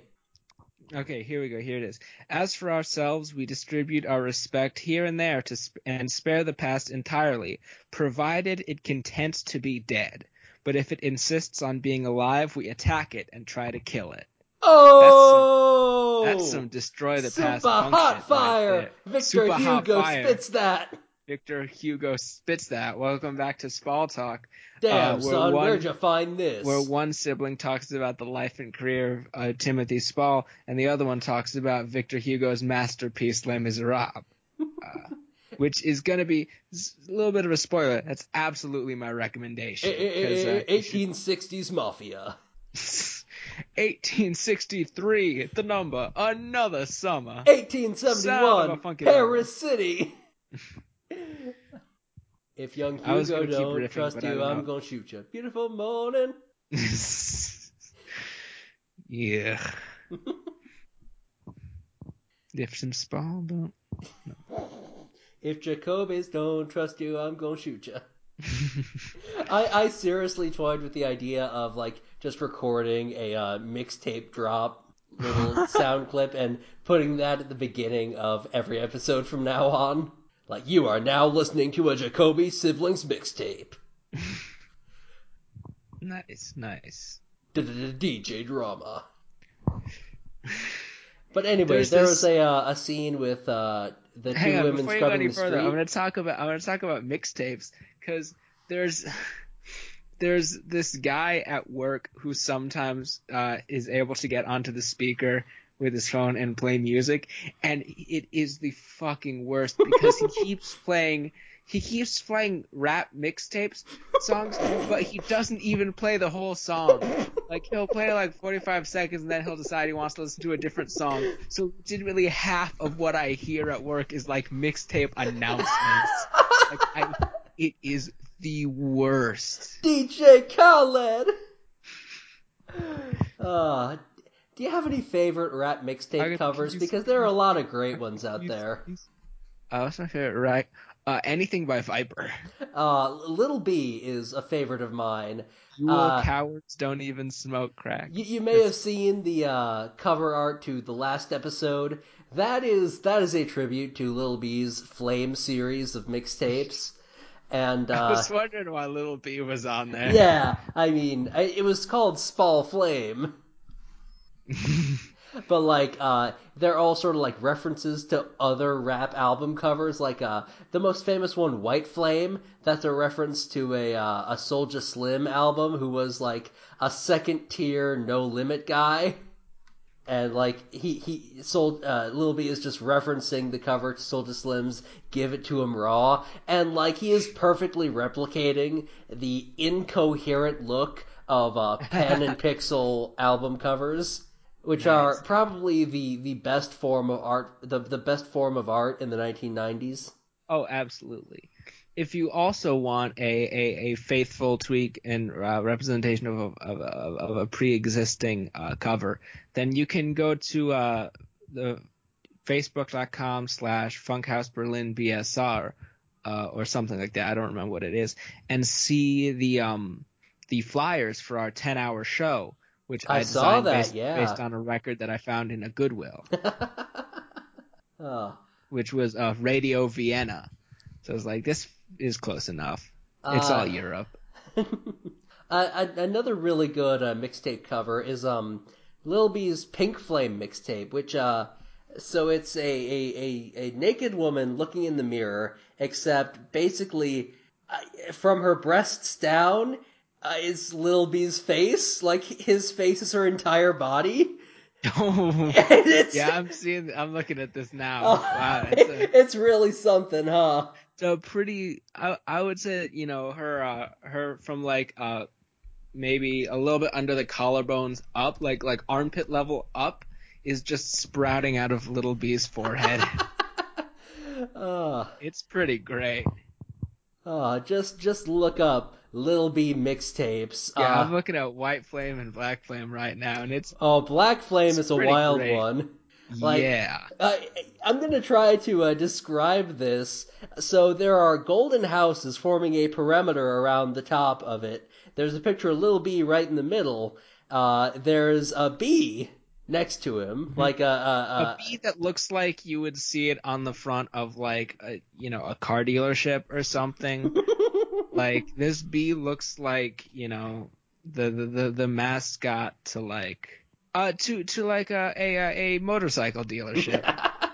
Okay, here we go. Here it is. As for ourselves, we distribute our respect here and there to sp- and spare the past entirely, provided it contents to be dead. But if it insists on being alive, we attack it and try to kill it.
Oh,
That's some destroy the
super
past
hot fire.
right.
Victor
Super hot
Hugo
fire.
spits that.
Victor Hugo spits that. Welcome back to Spall Talk.
Damn
Uh, where
son,
one-
where'd you find this?
where one sibling talks about the life and career of uh, Timothy Spall, and the other one talks about Victor Hugo's masterpiece Les Miserables, uh, which is going to be a little bit of a spoiler. That's absolutely my recommendation.
A- a-
'cause,
a-
uh, you should-
1860s mafia.
1863, the number, another summer. Sound of a
1871,
funky
Paris City. if young Hugo don't
riffing,
trust you, I'm gonna shoot you. Beautiful morning.
yeah. if some Spall don't.
If Jacobis don't trust you, I'm gonna shoot you. I, I seriously toyed with the idea of like just recording a uh, mixtape drop little sound clip and putting that at the beginning of every episode from now on. Like you are now listening to a Jacoby siblings mixtape.
nice, nice.
DJ drama. But anyway,
There's
there
this-
was a uh, a scene with uh, the two
Hang on,
women
before you go
scrubbing
any
the
further, I'm
street.
to talk about I'm to talk about mixtapes because there's there's this guy at work who sometimes uh, is able to get onto the speaker with his phone and play music, and it is the fucking worst because he keeps playing. He keeps playing rap mixtapes songs, but he doesn't even play the whole song. Like he'll play like 45 seconds and then he'll decide he wants to listen to a different song. So legitimately half of what I hear at work is like mixtape announcements. like I, it is the worst.
DJ Khaled. Uh, do you have any favorite rap mixtape
got-
covers?
you-
Because there are a lot of great ones out there.
Uh, what's my favorite? Right? Uh, anything by Viper.
Uh, Little B is a favorite of mine.
You
Uh,
cowards don't even smoke crack.
You, you may have seen the uh, cover art to the last episode. That is that is a tribute to Lil B's Flame series of mixtapes, and
I
uh,
was wondering why Little B was on there.
yeah, I mean I, it was called Spall Flame. But like, uh, they're all sort of like references to other rap album covers. Like, uh, the most famous one, White Flame. That's a reference to a uh, a Soulja Slim album, who was like a second tier No Limit guy. And like he he sold uh, Lil B is just referencing the cover to Soulja Slim's "Give It to Him Raw," and like he is perfectly replicating the incoherent look of uh, pen and pixel album covers, which are probably the the best form of art, the the best form of art in the 1990s.
Oh, absolutely. If you also want a, a, a faithful tweak and uh, representation of a, of, a, of a pre-existing uh, cover, then you can go to uh, the facebook.com slash funkhouseberlinbsr uh, or something like that. I don't remember what it is, and see the um the flyers for our 10 hour show, which
I
I,
saw
designed
that,
based,
yeah.
based on a record that I found in a Goodwill.
oh.
which was uh, Radio Vienna. So I was like, this is close enough. It's
Uh,
all Europe.
uh, another really good uh, mixtape cover is um Lil B's Pink Flame mixtape, which uh so it's a, a, a, a naked woman looking in the mirror, except basically uh, from her breasts down uh, is Lil B's face, like his face is her entire body.
Oh, yeah, I'm seeing. I'm looking at this now. Wow, a,
it's really something, huh?
A pretty. I, I would say, you know, her, uh, her from like, uh, maybe a little bit under the collarbones up, like like armpit level up, is just sprouting out of Little B's forehead.
Uh,
it's pretty great.
uh, just just look up Little B mixtapes.
Yeah,
uh,
I'm looking at White Flame and Black Flame right now, and it's
Oh, Black Flame
It's
is a wild
great.
one. Like-
yeah.
Uh, I'm gonna try to uh, describe this. So there are golden houses forming a perimeter around the top of it. There's a picture of Little B right in the middle. Uh, there's a bee next to him, like a, a,
a
a
bee that looks like you would see it on the front of like a you know a car dealership or something. like this bee looks like you know the the the, the mascot to like uh to to like a a a motorcycle dealership.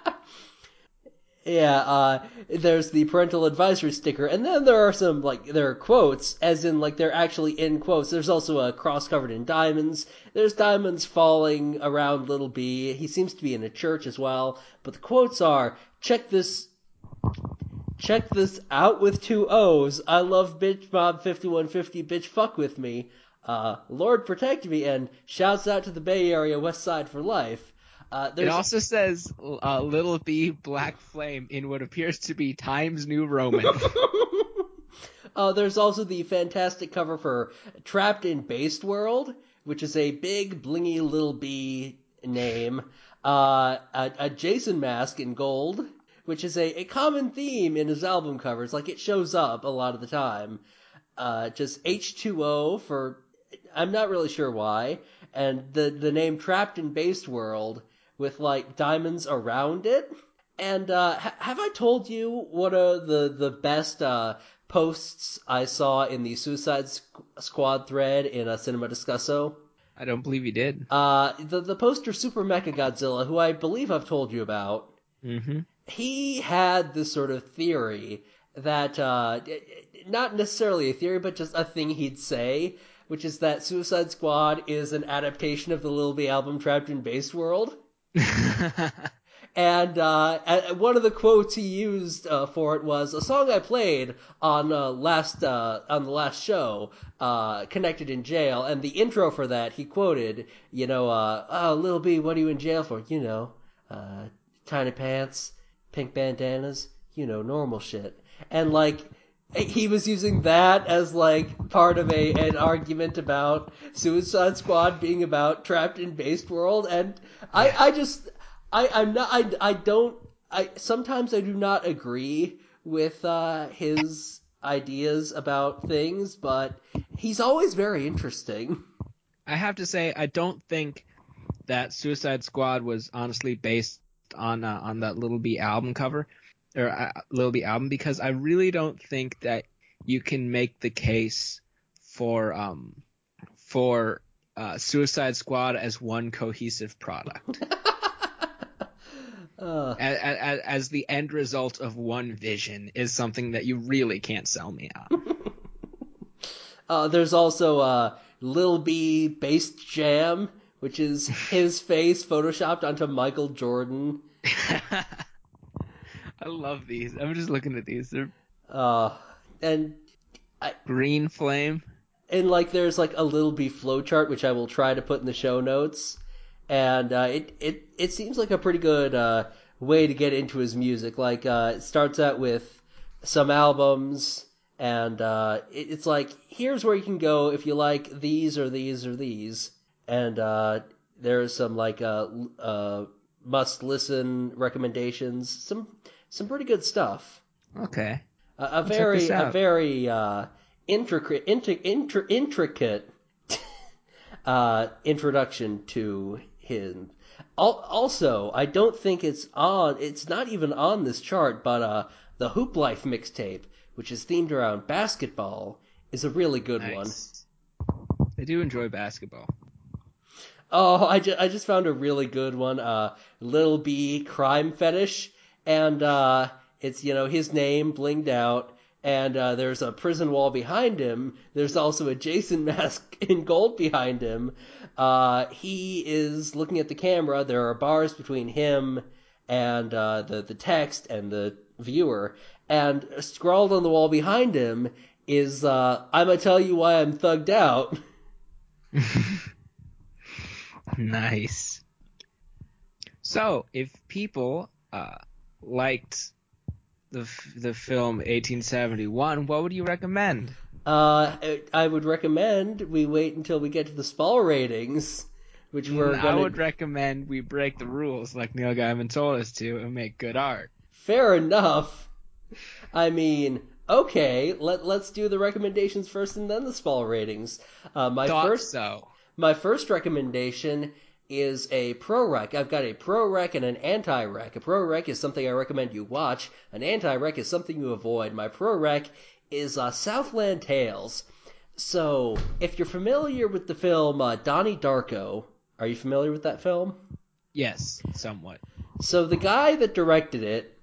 Yeah, uh, there's the parental advisory sticker, and then there are some, like, there are quotes, as in, like, they're actually in quotes. There's also a cross covered in diamonds. There's diamonds falling around Little B. He seems to be in a church as well. But the quotes are, check this, check this out with two O's. I love bitch mob 5150, bitch fuck with me. Uh, Lord protect me, and shouts out to the Bay Area West Side for life. Uh,
It also says uh, Little B Black Flame in what appears to be Times New Roman.
Uh, there's also the fantastic cover for Trapped in Based World, which is a big, blingy little B name. Uh, a, a Jason mask in gold, which is a, a common theme in his album covers. Like, it shows up a lot of the time. Uh, just H2O for, I'm not really sure why. And the, the name Trapped in Based World with, like, diamonds around it. And uh, ha- have I told you what are the the best uh, posts I saw in the Suicide Squ- Squad thread in a Cinema Discusso?
I don't believe you did.
Uh, the the poster Super Mecha Godzilla, who I believe I've told you about,
Mm-hmm.
he had this sort of theory that uh, not necessarily a theory, but just a thing he'd say, which is that Suicide Squad is an adaptation of the Lil B album Trapped in Base World. And uh, one of the quotes he used uh, for it was a song I played on uh, last uh, on the last show, uh, connected in jail. And the intro for that, he quoted, you know, uh, "Oh, Lil B, what are you in jail for? You know, uh, tiny pants, pink bandanas, you know, normal shit." And like, he was using that as like part of a an argument about Suicide Squad being about trapped in based world, and I I just I I'm not I I don't I sometimes I do not agree with uh, his ideas about things, but he's always very interesting.
I have to say, I don't think that Suicide Squad was honestly based on uh, on that Little B album cover or uh, Little B album because I really don't think that you can make the case for um for uh, Suicide Squad as one cohesive product
Uh,
as, as, as the end result of one vision is something that you really can't sell me on.
uh, there's also uh, Lil B Based Jam, which is his face photoshopped onto Michael Jordan.
I love these. I'm just looking at these. They're
Uh, and
green flame.
and like there's like a little B flowchart which I will try to put in the show notes, and uh, it it it seems like a pretty good uh, way to get into his music. Like uh, it starts out with some albums, and uh, it, it's like here's where you can go if you like these or these or these, and uh, there's some like uh, uh, must listen recommendations. Some some pretty good stuff.
Okay.
A, a very a very uh, intricate intri, intri, intricate uh, introduction to him. Al- Also, I don't think it's on. It's not even on this chart, but uh, the Hoop Life mixtape, which is themed around basketball, is a really good one.
Nice. I do enjoy basketball.
Oh, I, ju- I just found a really good one. Uh, Little B crime fetish, and uh, it's you know his name blinged out, and uh, there's a prison wall behind him. There's also a Jason mask in gold behind him. Uh, he is looking at the camera. There are bars between him and uh, the the text and the viewer, and scrawled on the wall behind him is uh, "I'ma tell you why I'm thugged out."
nice. So, if people uh, liked the the film 1871, what would you recommend?
Uh, I would recommend we wait until we get to the Spall ratings, which we're
Mm, I
gonna.
I would recommend we break the rules like Neil Gaiman told us to and make good art.
Fair enough. I mean, okay, let let's do the recommendations first and then the Spall ratings. Uh, my
Thought
first
so.
my first recommendation is a pro rec. I've got a pro rec and an anti rec. A pro rec is something I recommend you watch. An anti rec is something you avoid. My pro rec is uh, Southland Tales. So, if you're familiar with the film uh, Donnie Darko, are you familiar with that film?
Yes, somewhat.
So the guy that directed it,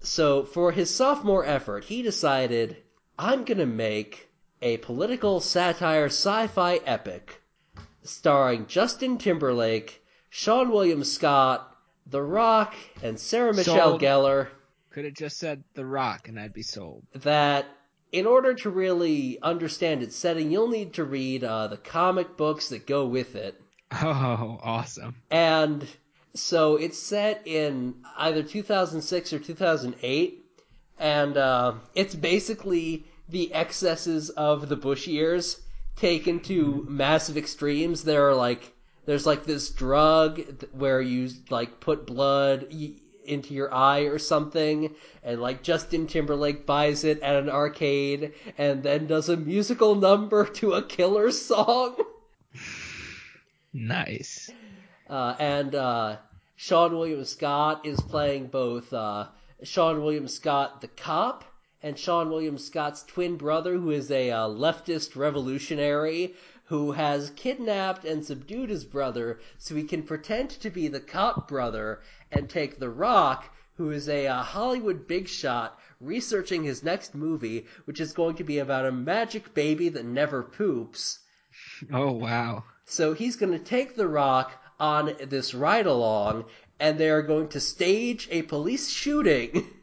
so for his sophomore effort, he decided, I'm gonna make a political satire sci-fi epic starring Justin Timberlake, Seann William Scott, The Rock, and Sarah Michelle
Sold.
Gellar
Could have just said The Rock and I'd be sold.
that in order to really understand its setting, you'll need to read uh, the comic books that go with it.
Oh, awesome.
And so it's set in either 2006 or 2008, and uh, it's basically the excesses of the Bush years taken to massive extremes. There are like there's like this drug where you like put blood into your eye or something, and like Justin Timberlake buys it at an arcade and then does a musical number to a killer song.
Nice.
Uh, and uh, Seann William Scott is playing both uh, Seann William Scott the cop and Seann William Scott's twin brother, who is a uh, leftist revolutionary who has kidnapped and subdued his brother so he can pretend to be the cop brother and take The Rock, who is a uh, Hollywood big shot researching his next movie, which is going to be about a magic baby that never poops.
Oh, wow.
So he's going to take The Rock on this ride along, and they are going to stage a police shooting.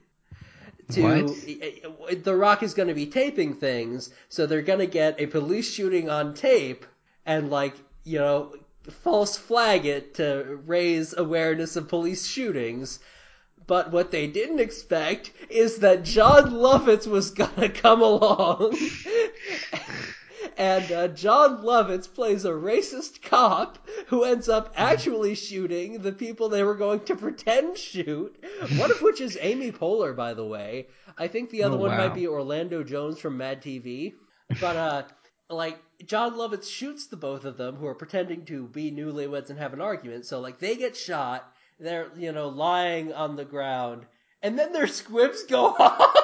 To
What?
The Rock is going to be taping things, so they're going to get a police shooting on tape and like you know false flag it to raise awareness of police shootings. But what they didn't expect is that Jon Lovitz was gonna come along. and uh, Jon Lovitz plays a racist cop who ends up actually shooting the people they were going to pretend shoot. One of which is Amy Poehler, by the way. I think the other
Oh,
one
wow.
might be Orlando Jones from Mad TV. But uh, like Jon Lovitz shoots the both of them who are pretending to be newlyweds and have an argument. So like they get shot. They're you know lying on the ground, and then their squibs go off.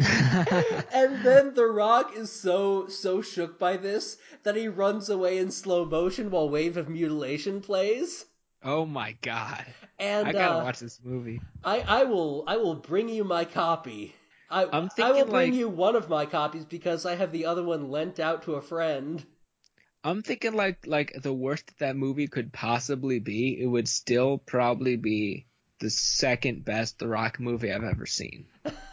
And then The Rock is so so shook by this that he runs away in slow motion while Wave of Mutilation plays.
oh my god.
And
I gotta
uh,
watch this movie.
I I will I will bring you my copy. I
I'm
I will bring
like-
you one of my copies because I have the other one lent out to a friend.
I'm thinking like like the worst that, that movie could possibly be, it would still probably be the second best The Rock movie I've ever seen.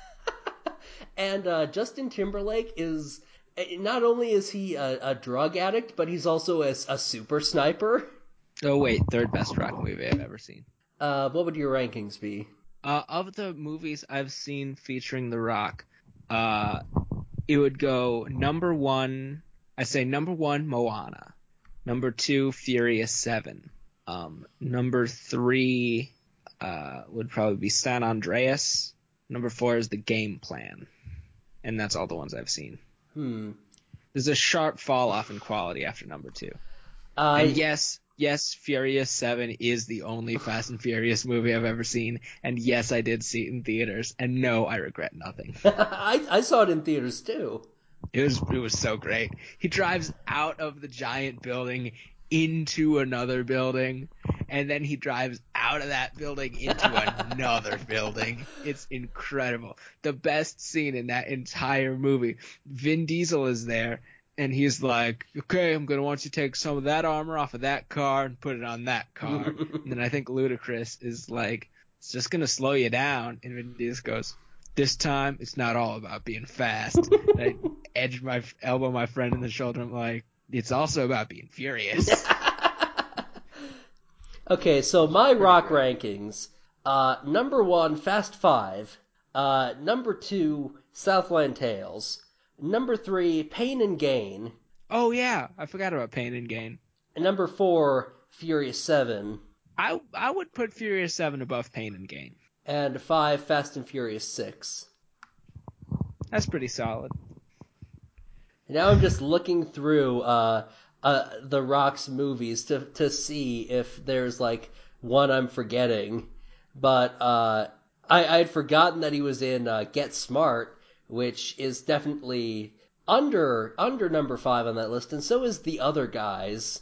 And uh, Justin Timberlake is eh, not only is he a, a drug addict, but he's also a, a super sniper.
Oh wait, third best Rock movie I've ever seen.
Uh, what would your rankings be?
Uh, of the movies I've seen featuring The Rock, uh, it would go number one. I say number one, Moana. Number two, Furious Seven. Um, number three uh, would probably be San Andreas. Number four is The Game Plan, and that's all the ones I've seen.
Hmm.
There's a sharp fall off in quality after number two.
Uh,
And yes, yes, Furious 7 is the only Fast and Furious movie I've ever seen. And yes, I did see it in theaters. And no, I regret nothing.
I, I saw it in theaters too.
It was it was so great. He drives out of the giant building into another building and then he drives out of that building into another building. It's incredible. The best scene in that entire movie. Vin Diesel is there and he's like, "Okay, I'm going to want you to take some of that armor off of that car and put it on that car." and then I think Ludacris is like, "It's just going to slow you down." And Vin Diesel goes, this time it's not all about being fast. And I edge my elbow my friend in the shoulder. I'm like, it's also about being furious.
Okay, so my rock rankings. Uh, number one, Fast Five. Uh, number two, Southland Tales. Number three, Pain and Gain.
oh yeah, I forgot about Pain and Gain.
And number four, Furious Seven.
I I would put Furious Seven above Pain and Gain.
And five, Fast and Furious Six.
That's pretty solid.
Now I'm just looking through uh, uh, the Rock's movies to to see if there's like one I'm forgetting. But uh, I I had forgotten that he was in uh, Get Smart, which is definitely under under number five on that list, and so is The Other Guys.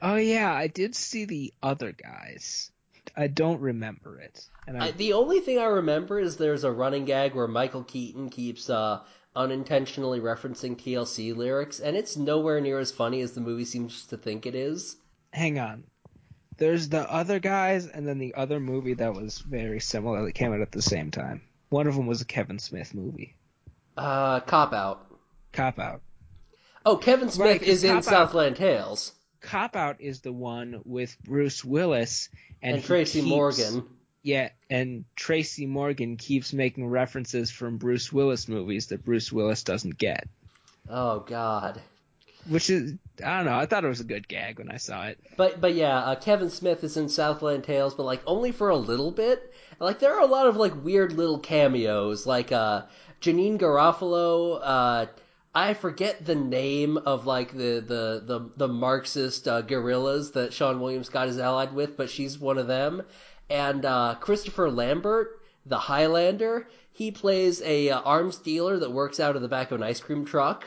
Oh yeah, I did see the other guys. I don't remember it. I,
the only thing I remember is there's a running gag where Michael Keaton keeps uh, unintentionally referencing TLC lyrics, and it's nowhere near as funny as the movie seems to think it is.
hang on. There's the other guys, and then the other movie that was very similar that came out at the same time. One of them was a Kevin Smith movie.
Uh, Cop Out.
Cop Out.
Oh, Kevin Smith
Right,
is in
Out-
Southland Tales.
Cop Out is the one with Bruce Willis and,
And, Tracy
keeps-
Morgan.
Yeah, and Tracy Morgan keeps making references from Bruce Willis movies that Bruce Willis doesn't get.
Oh God.
Which is I don't know, I thought it was a good gag when I saw it.
But but yeah, uh, Kevin Smith is in Southland Tales, but like only for a little bit. Like there are a lot of like weird little cameos, like uh, Janeane Garofalo. Uh, I forget the name of like the the the, the Marxist uh, guerrillas that Seann William Scott is allied with, but she's one of them. And uh, Christopher Lambert, the Highlander, he plays a uh, arms dealer that works out of the back of an ice cream truck.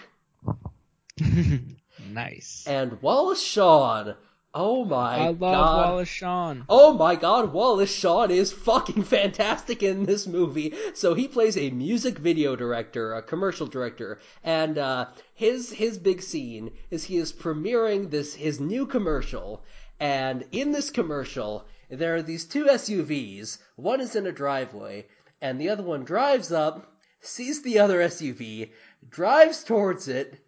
nice.
And Wallace Shawn. Oh my god.
I love
god.
Wallace Shawn.
Oh my god, Wallace Shawn is fucking fantastic in this movie. So he plays a music video director, a commercial director, and uh, his his big scene is he is premiering this his new commercial, and in this commercial there are these two SUVs. One is in a driveway, and the other one drives up, sees the other SUV, drives towards it,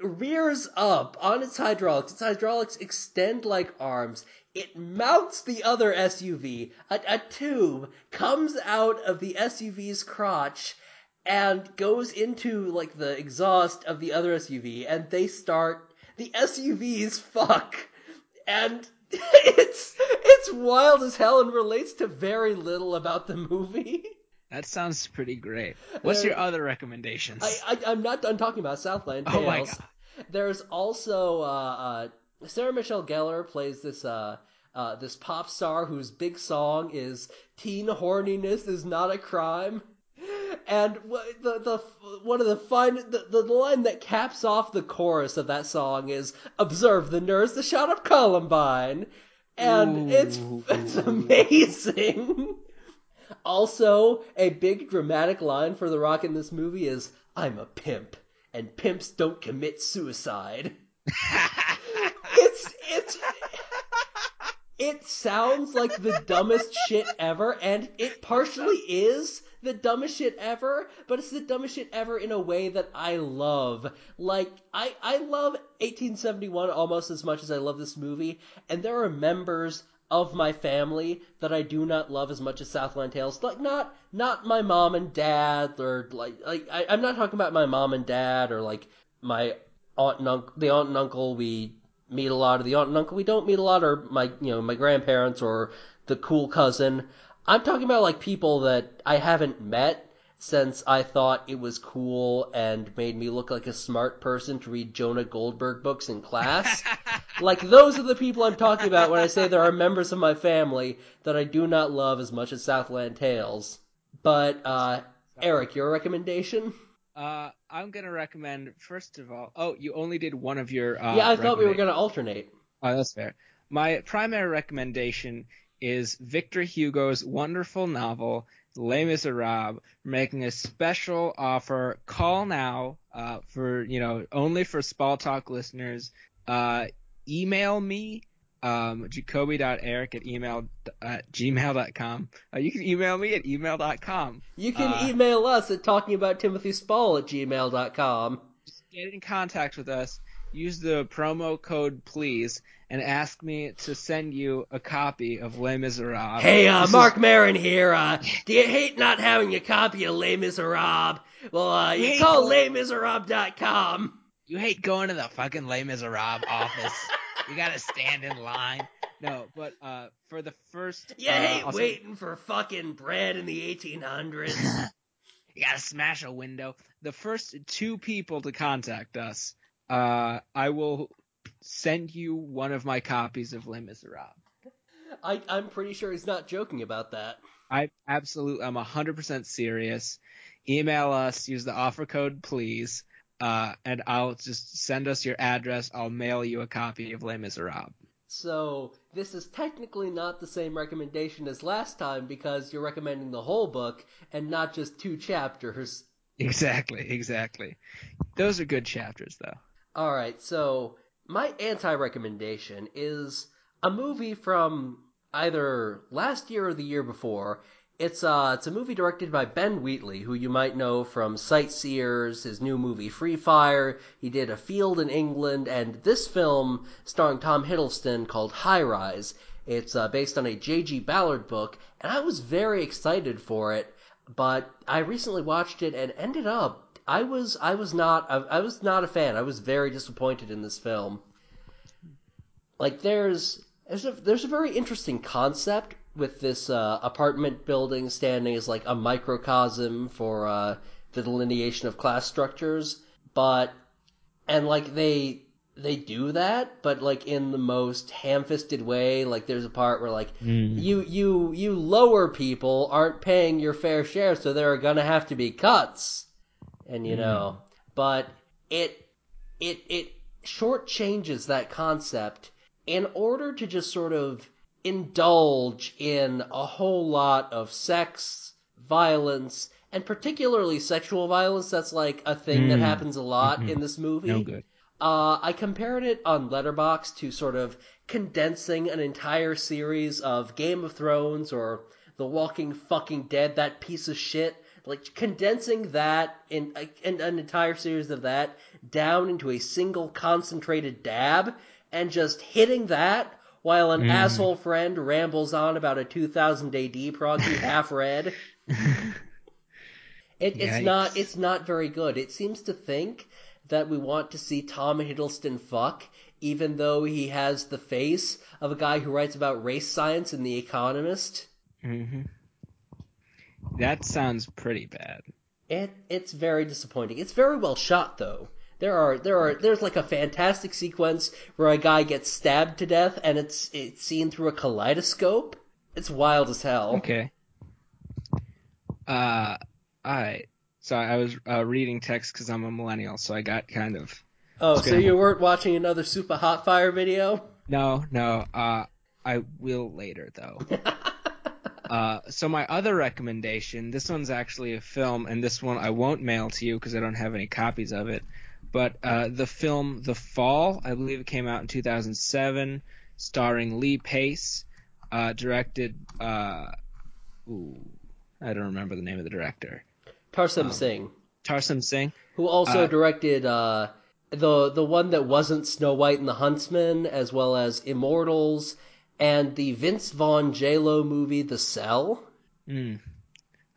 rears up on its hydraulics. Its hydraulics extend like arms. It mounts the other SUV. A, a tube comes out of the SUV's crotch and goes into like the exhaust of the other SUV, and they start. The SUVs fuck, and it's it's wild as hell and relates to very little about the movie.
That sounds pretty great. What's
Uh,
your other recommendations?
I, I I'm not done talking about Southland Tales.
Oh my God.
There's also uh, uh, Sarah Michelle Gellar plays this uh, uh, this pop star whose big song is "Teen horniness is not a crime." And the the one of the fine the, the line that caps off the chorus of that song is "Observe the nerves that shot up Columbine," and it's it's amazing. Also, a big dramatic line for The Rock in this movie is, I'm a pimp, and pimps don't commit suicide. it's it's it sounds like the dumbest shit ever and it partially is the dumbest shit ever but it's the dumbest shit ever in a way that i love like i i love 1871 almost as much as i love this movie and there are members of my family that I do not love as much as Southland Tales. Like not not my mom and dad or like like I, I'm not talking about my mom and dad or like my aunt and uncle the aunt and uncle we meet a lot of the aunt and uncle we don't meet a lot or my you know my grandparents or the cool cousin. I'm talking about like people that I haven't met since I thought it was cool and made me look like a smart person to read Jonah Goldberg books in class. like those are the people I'm talking about when I say there are members of my family that I do not love as much as Southland Tales. But uh Eric, your recommendation?
Uh, I'm gonna recommend first of all. Oh, you only did one of your. Uh,
yeah, I thought we were going to alternate.
Oh, that's fair. My primary recommendation is Victor Hugo's wonderful novel Les Miserables, making a special offer. Call now uh, for you know only for Spall Talk listeners. Uh, email me um, jacoby.eric at email at gmail.com. Uh, you can email me at email.com.
You can
Uh,
email us at talkingabouttimothyspall at gmail.com.
get in contact with us, use the promo code please, and ask me to send you a copy of Les Miserables.
Hey, uh,
This is-
Marc Maron here. Uh, do you hate not having a copy of Les Miserables? Well, uh, you call
Les-
lesmiserables.com.
you hate going to the fucking Les Miserables office. you gotta stand in line. No, but uh, for the first,
yeah,
uh,
hate
also-
waiting for fucking bread in the 1800s.
you gotta smash a window. The first two people to contact us, uh, I will send you one of my copies of Les Miserables.
I, I'm pretty sure he's not joking about that.
I absolutely, I'm 100% serious. Email us, use the offer code, please, uh, and I'll just send us your address. I'll mail you a copy of Les Miserables.
So, this is technically not the same recommendation as last time because you're recommending the whole book and not just two chapters.
Exactly, exactly. Those are good chapters, though.
Alright, so my anti recommendation is a movie from either last year or the year before. It's uh it's a movie directed by Ben Wheatley, who you might know from Sightseers, his new movie Free Fire. He did A Field in England, and this film starring Tom Hiddleston called High Rise. It's uh, based on a J.G. Ballard book, and I was very excited for it. But I recently watched it and ended up I was I was not I, I was not a fan. I was very disappointed in this film. Like there's there's a there's a very interesting concept with this uh, apartment building standing as like a microcosm for uh, the delineation of class structures, but and like they they do that, but like in the most ham-fisted way. Like there's a part where like you you you lower people aren't paying your fair share, so there are gonna have to be cuts, and you know, but it it it shortchanges that concept in order to just sort of indulge in a whole lot of sex, violence, and particularly sexual violence. That's like a thing that
Mm.
happens a lot
Mhm.
in this movie.
No good.
Uh, I compared it on Letterbox to sort of condensing an entire series of Game of Thrones or The Walking Fucking Dead, that piece of shit. Like condensing that in, in an entire series of that down into a single concentrated dab and just hitting that while an
Mm.
asshole friend rambles on about a 2000 AD prog he half read. It, it's not it's not very good. It seems to think that we want to see Tom Hiddleston fuck, even though he has the face of a guy who writes about race science in The Economist.
hmm That sounds pretty bad.
It it's very disappointing. It's very well shot though. There are there are there's like a fantastic sequence where a guy gets stabbed to death and it's it's seen through a kaleidoscope. It's wild as hell.
Okay. Uh, alright. So I was uh, reading text because I'm a millennial, so I got kind of.
Oh, so you weren't watching another Supa Hot Fire video?
No, no. Uh, I will later though. Uh, so my other recommendation, this one's actually a film, and this one I won't mail to you because I don't have any copies of it. But uh, the film The Fall, I believe it came out in 2007, starring Lee Pace, uh, directed. Uh, ooh, I don't remember the name of the director.
Tarsem
Um,
Singh,
Tarsem Singh.
who also
uh,
directed uh, the the one that wasn't Snow White and the Huntsman, as well as Immortals and the Vince Vaughn J Lo movie The Cell.
Hmm.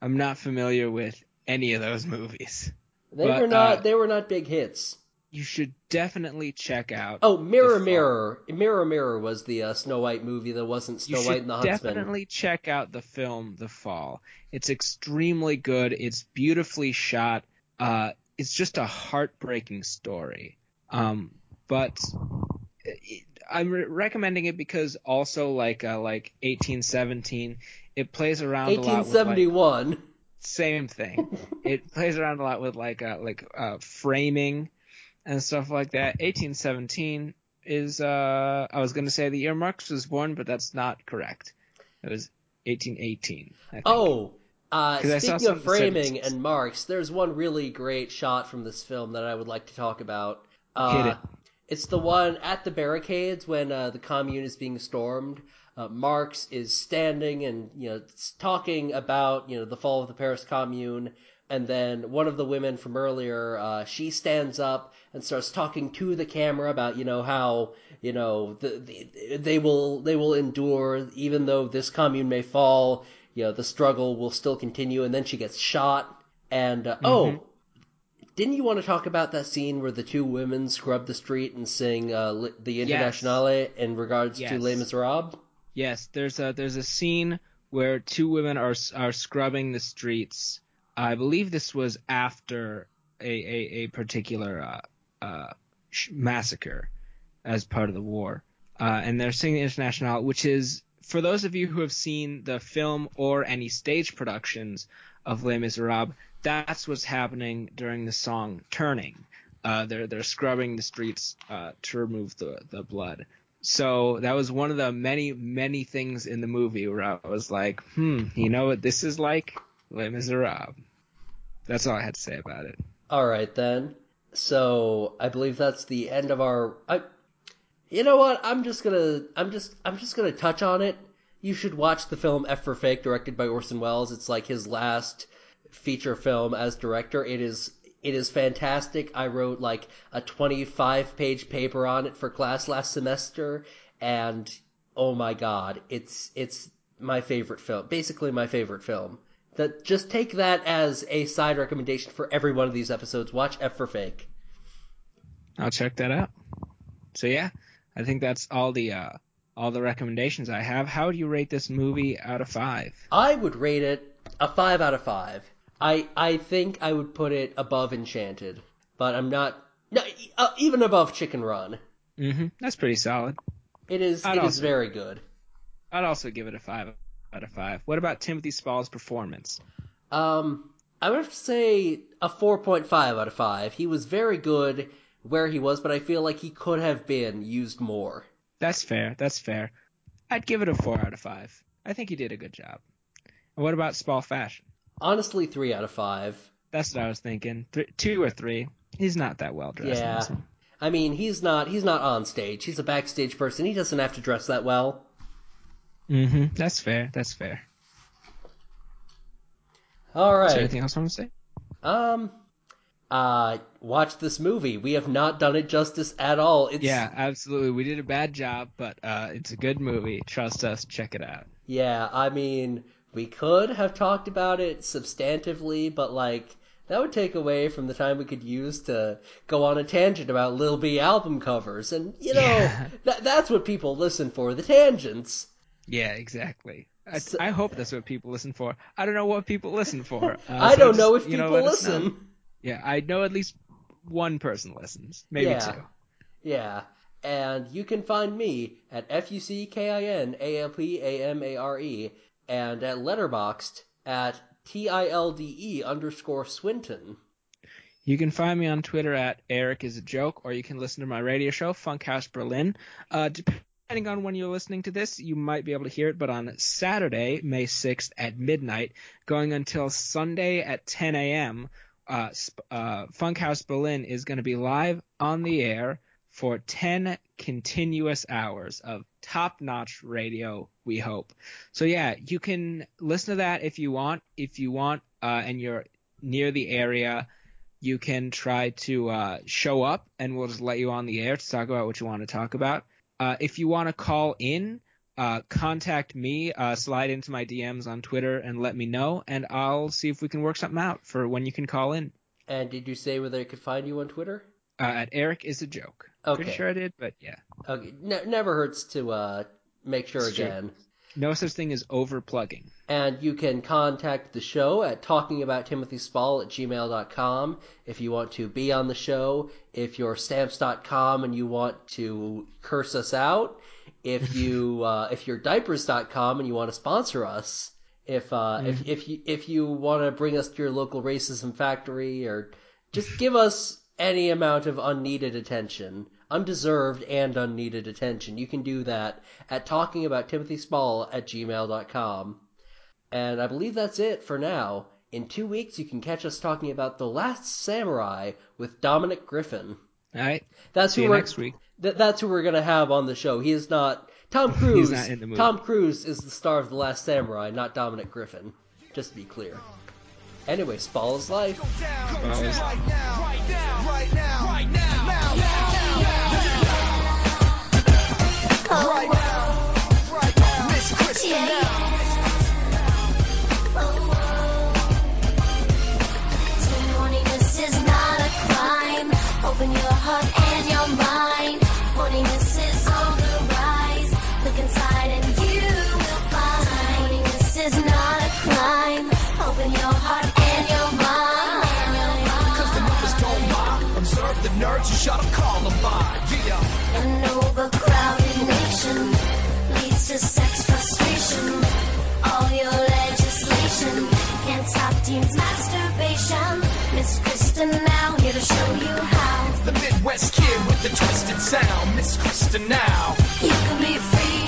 I'm not familiar with any of those movies.
They
But,
were not
uh,
they were not big hits.
You should definitely check out.
Oh, Mirror. Mirror, Mirror Mirror was the uh, Snow White movie that wasn't
You
Snow
should
White and the Huntsman.
definitely check out the film The Fall. It's extremely good. It's beautifully shot. Uh, it's just a heartbreaking story. Um, but it, I'm re- recommending it because also like uh, like 1817, it plays around a lot with
1871.
Same thing. it plays around a lot with like uh, like uh, framing and stuff like that. 1817 is uh I was going to say the year Marx was born, but that's not correct. It was 1818. I think.
Oh, uh,
'Cause I saw
speaking of framing and marks, there's one really great shot from this film that I would like to talk about. Uh,
Hit it.
It's the one at the barricades when uh, the commune is being stormed. Uh, Marx is standing and you know talking about you know the fall of the Paris Commune, and then one of the women from earlier, uh, she stands up and starts talking to the camera about you know how you know the, the they will they will endure even though this commune may fall. You know the struggle will still continue, and then she gets shot. And uh, oh, didn't you want to talk about that scene where the two women scrub the street and sing uh, the Internationale in regards to
Yes.
Les Miserables?
Yes, there's a there's a scene where two women are are scrubbing the streets. I believe this was after a a, a particular uh, uh, massacre as part of the war, uh, and they're singing Internationale, which is for those of you who have seen the film or any stage productions of Les Miserables, that's what's happening during the song "Turning." Uh, they're they're scrubbing the streets uh, to remove the the blood. So that was one of the many, many things in the movie where I was like, hmm, you know what this is like? Les Miserables. That's all I had to say about it.
All right then. So I believe that's the end of our. I, you know what? I'm just gonna. I'm just. I'm just gonna touch on it. You should watch the film F for Fake, directed by Orson Welles. It's like his last feature film as director. It is. It is fantastic. I wrote like a 25 page paper on it for class last semester, and oh my god, it's it's my favorite film. Basically, my favorite film. That just take that as a side recommendation for every one of these episodes. Watch F for Fake.
I'll check that out. So yeah, I think that's all the uh, all the recommendations I have. How do you rate this movie out of five?
I would rate it a five out of five. I I think I would put it above Enchanted, but I'm not. No, uh, even above Chicken Run.
Mm-hmm. That's pretty solid.
It is.
I'd
It is
also-
very good.
I'd also give it a five out of five. What about Timothy Spall's performance?
Um, I would have to say a 4.5 out of 5. He was very good where he was, but I feel like he could have been used more.
That's fair. That's fair. I'd give it a four out of five. I think he did a good job. And what about Spall fashion?
Honestly, 3 out of 5.
That's what I was thinking. Th- two or three. He's not that well dressed.
Yeah. I mean, he's not he's not on stage. He's a backstage person. He doesn't have to dress that well.
Mm-hmm. That's fair. That's fair.
All right.
Is there anything else I want to say?
Um uh watch this movie. We have not done it justice at all. It's
Yeah, absolutely. We did a bad job, but uh, it's a good movie. Trust us. Check it out.
Yeah, I mean, we could have talked about it substantively, but like that would take away from the time we could use to go on a tangent about Lil B album covers, and you know
Yeah.
that that's what people listen for, the tangents.
Yeah, exactly. I,
So-
I hope that's what people listen for. I don't know what people listen for. Uh,
I
so
don't
just,
know if people
know.
listen.
Yeah, I know at least one person listens, maybe
Yeah.
two.
Yeah. And you can find me at F U C K I N A L P A M A R E and at Letterboxd at T I L D E underscore Swinton.
You can find me on Twitter at Eric is a joke, or you can listen to my radio show, Funkhouse Berlin. Uh, depending on when you're listening to this, you might be able to hear it, but on Saturday, May 6th at midnight, going until Sunday at 10 a.m., uh, uh, Funkhouse Berlin is going to be live on the air for 10 continuous hours of top notch radio, we hope. So, yeah, you can listen to that if you want. If you want, uh, and you're near the area, you can try to uh, show up and we'll just let you on the air to talk about what you want to talk about. Uh, if you want to call in, uh, contact me, uh, slide into my DMs on Twitter and let me know, and I'll see if we can work something out for when you can call in.
And did you say where they could find you on Twitter?
Uh, at Eric is a joke.
Okay.
Pretty sure I did, but yeah.
Okay, ne- never hurts to uh, make sure
It's true.
again.
No such thing as overplugging.
And you can contact the show at talkingabouttimothyspall at gmail.com if you want to be on the show, if you're stamps.com and you want to curse us out, if you uh, if you're diapers.com and you want to sponsor us, if uh, if if you if you want to bring us to your local racism factory or just give us any amount of unneeded attention, undeserved and unneeded attention, you can do that at talkingabouttimothyspall at gmail.com. And I believe that's it for now. In two weeks, you can catch us talking about The Last Samurai with Dominic Griffin.
All right.
That's
See
who
you
we're,
next week.
Th- that's who we're gonna have on the show. He is not Tom Cruise.
not in the movie.
Tom Cruise is the star of The Last Samurai, not Dominic Griffin. Just to be clear. Anyway, Spall is life.
Well, it's-
Right now, right now, right now, right now, right now, right now, Miss Christian now.
Horniness is not a crime. Open your heart and your mind. Horniness to sex frustration. All your legislation can't stop teens masturbation. Miss Kristen now here to show you how
The Midwest kid with the twisted sound. Miss Kristen now.
you can be free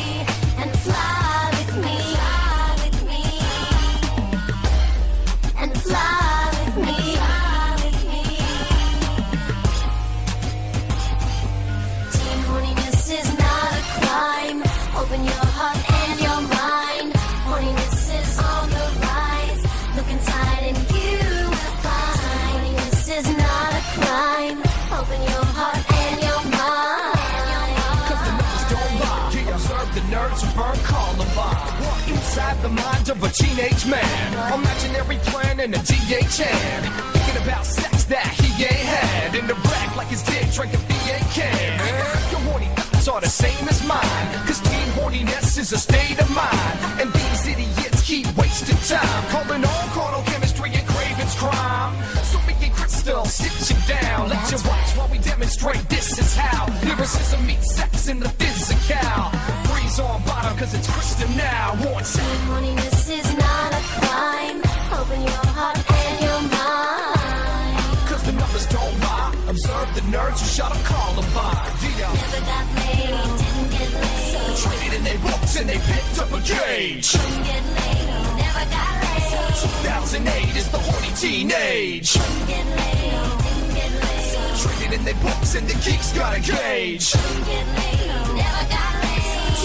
mind
of a teenage man. Imaginary plan and a DH hand. Thinking about sex that he ain't had. In the rack like his dick drinking VA can. Your horny thoughts are the same as mine. Cause teen horniness is a state of mind. And these idiots keep wasting time. Calling all carnal chemistry and cravings crime. So me and Crystal sit you down. Let you watch while we demonstrate this is how. Lyricism meets sex in the physical. Breeze on bottom cause it's Kristen now. One time.
Horniness is not a crime. Open your heart and your mind.
Cause the numbers don't lie. Observe the nerds who shut up Columbine. Yeah.
Never got laid, didn't get laid.
Traded in their books and they picked up a gauge.
Couldn't get laid, never got laid.
2008 is the horny teenage.
Couldn't get laid, didn't get laid.
Traded in their books and the geeks got a gauge.
Couldn't get laid, never got laid.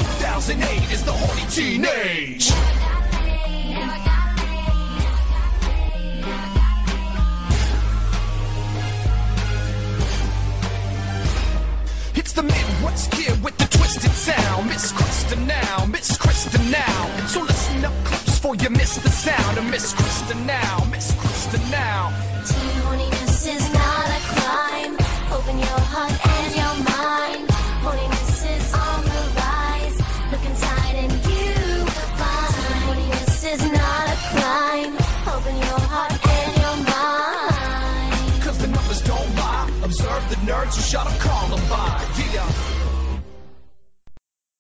2008 is the horny teenage. It's the Midwest kid with the twisted sound. Miss Kristen now, Miss Kristen now. So listen up close for you miss the sound of Miss Kristen now, Miss Kristen now.
Teen horniness is not a crime. Open your heart
nerds who shut up Columbine.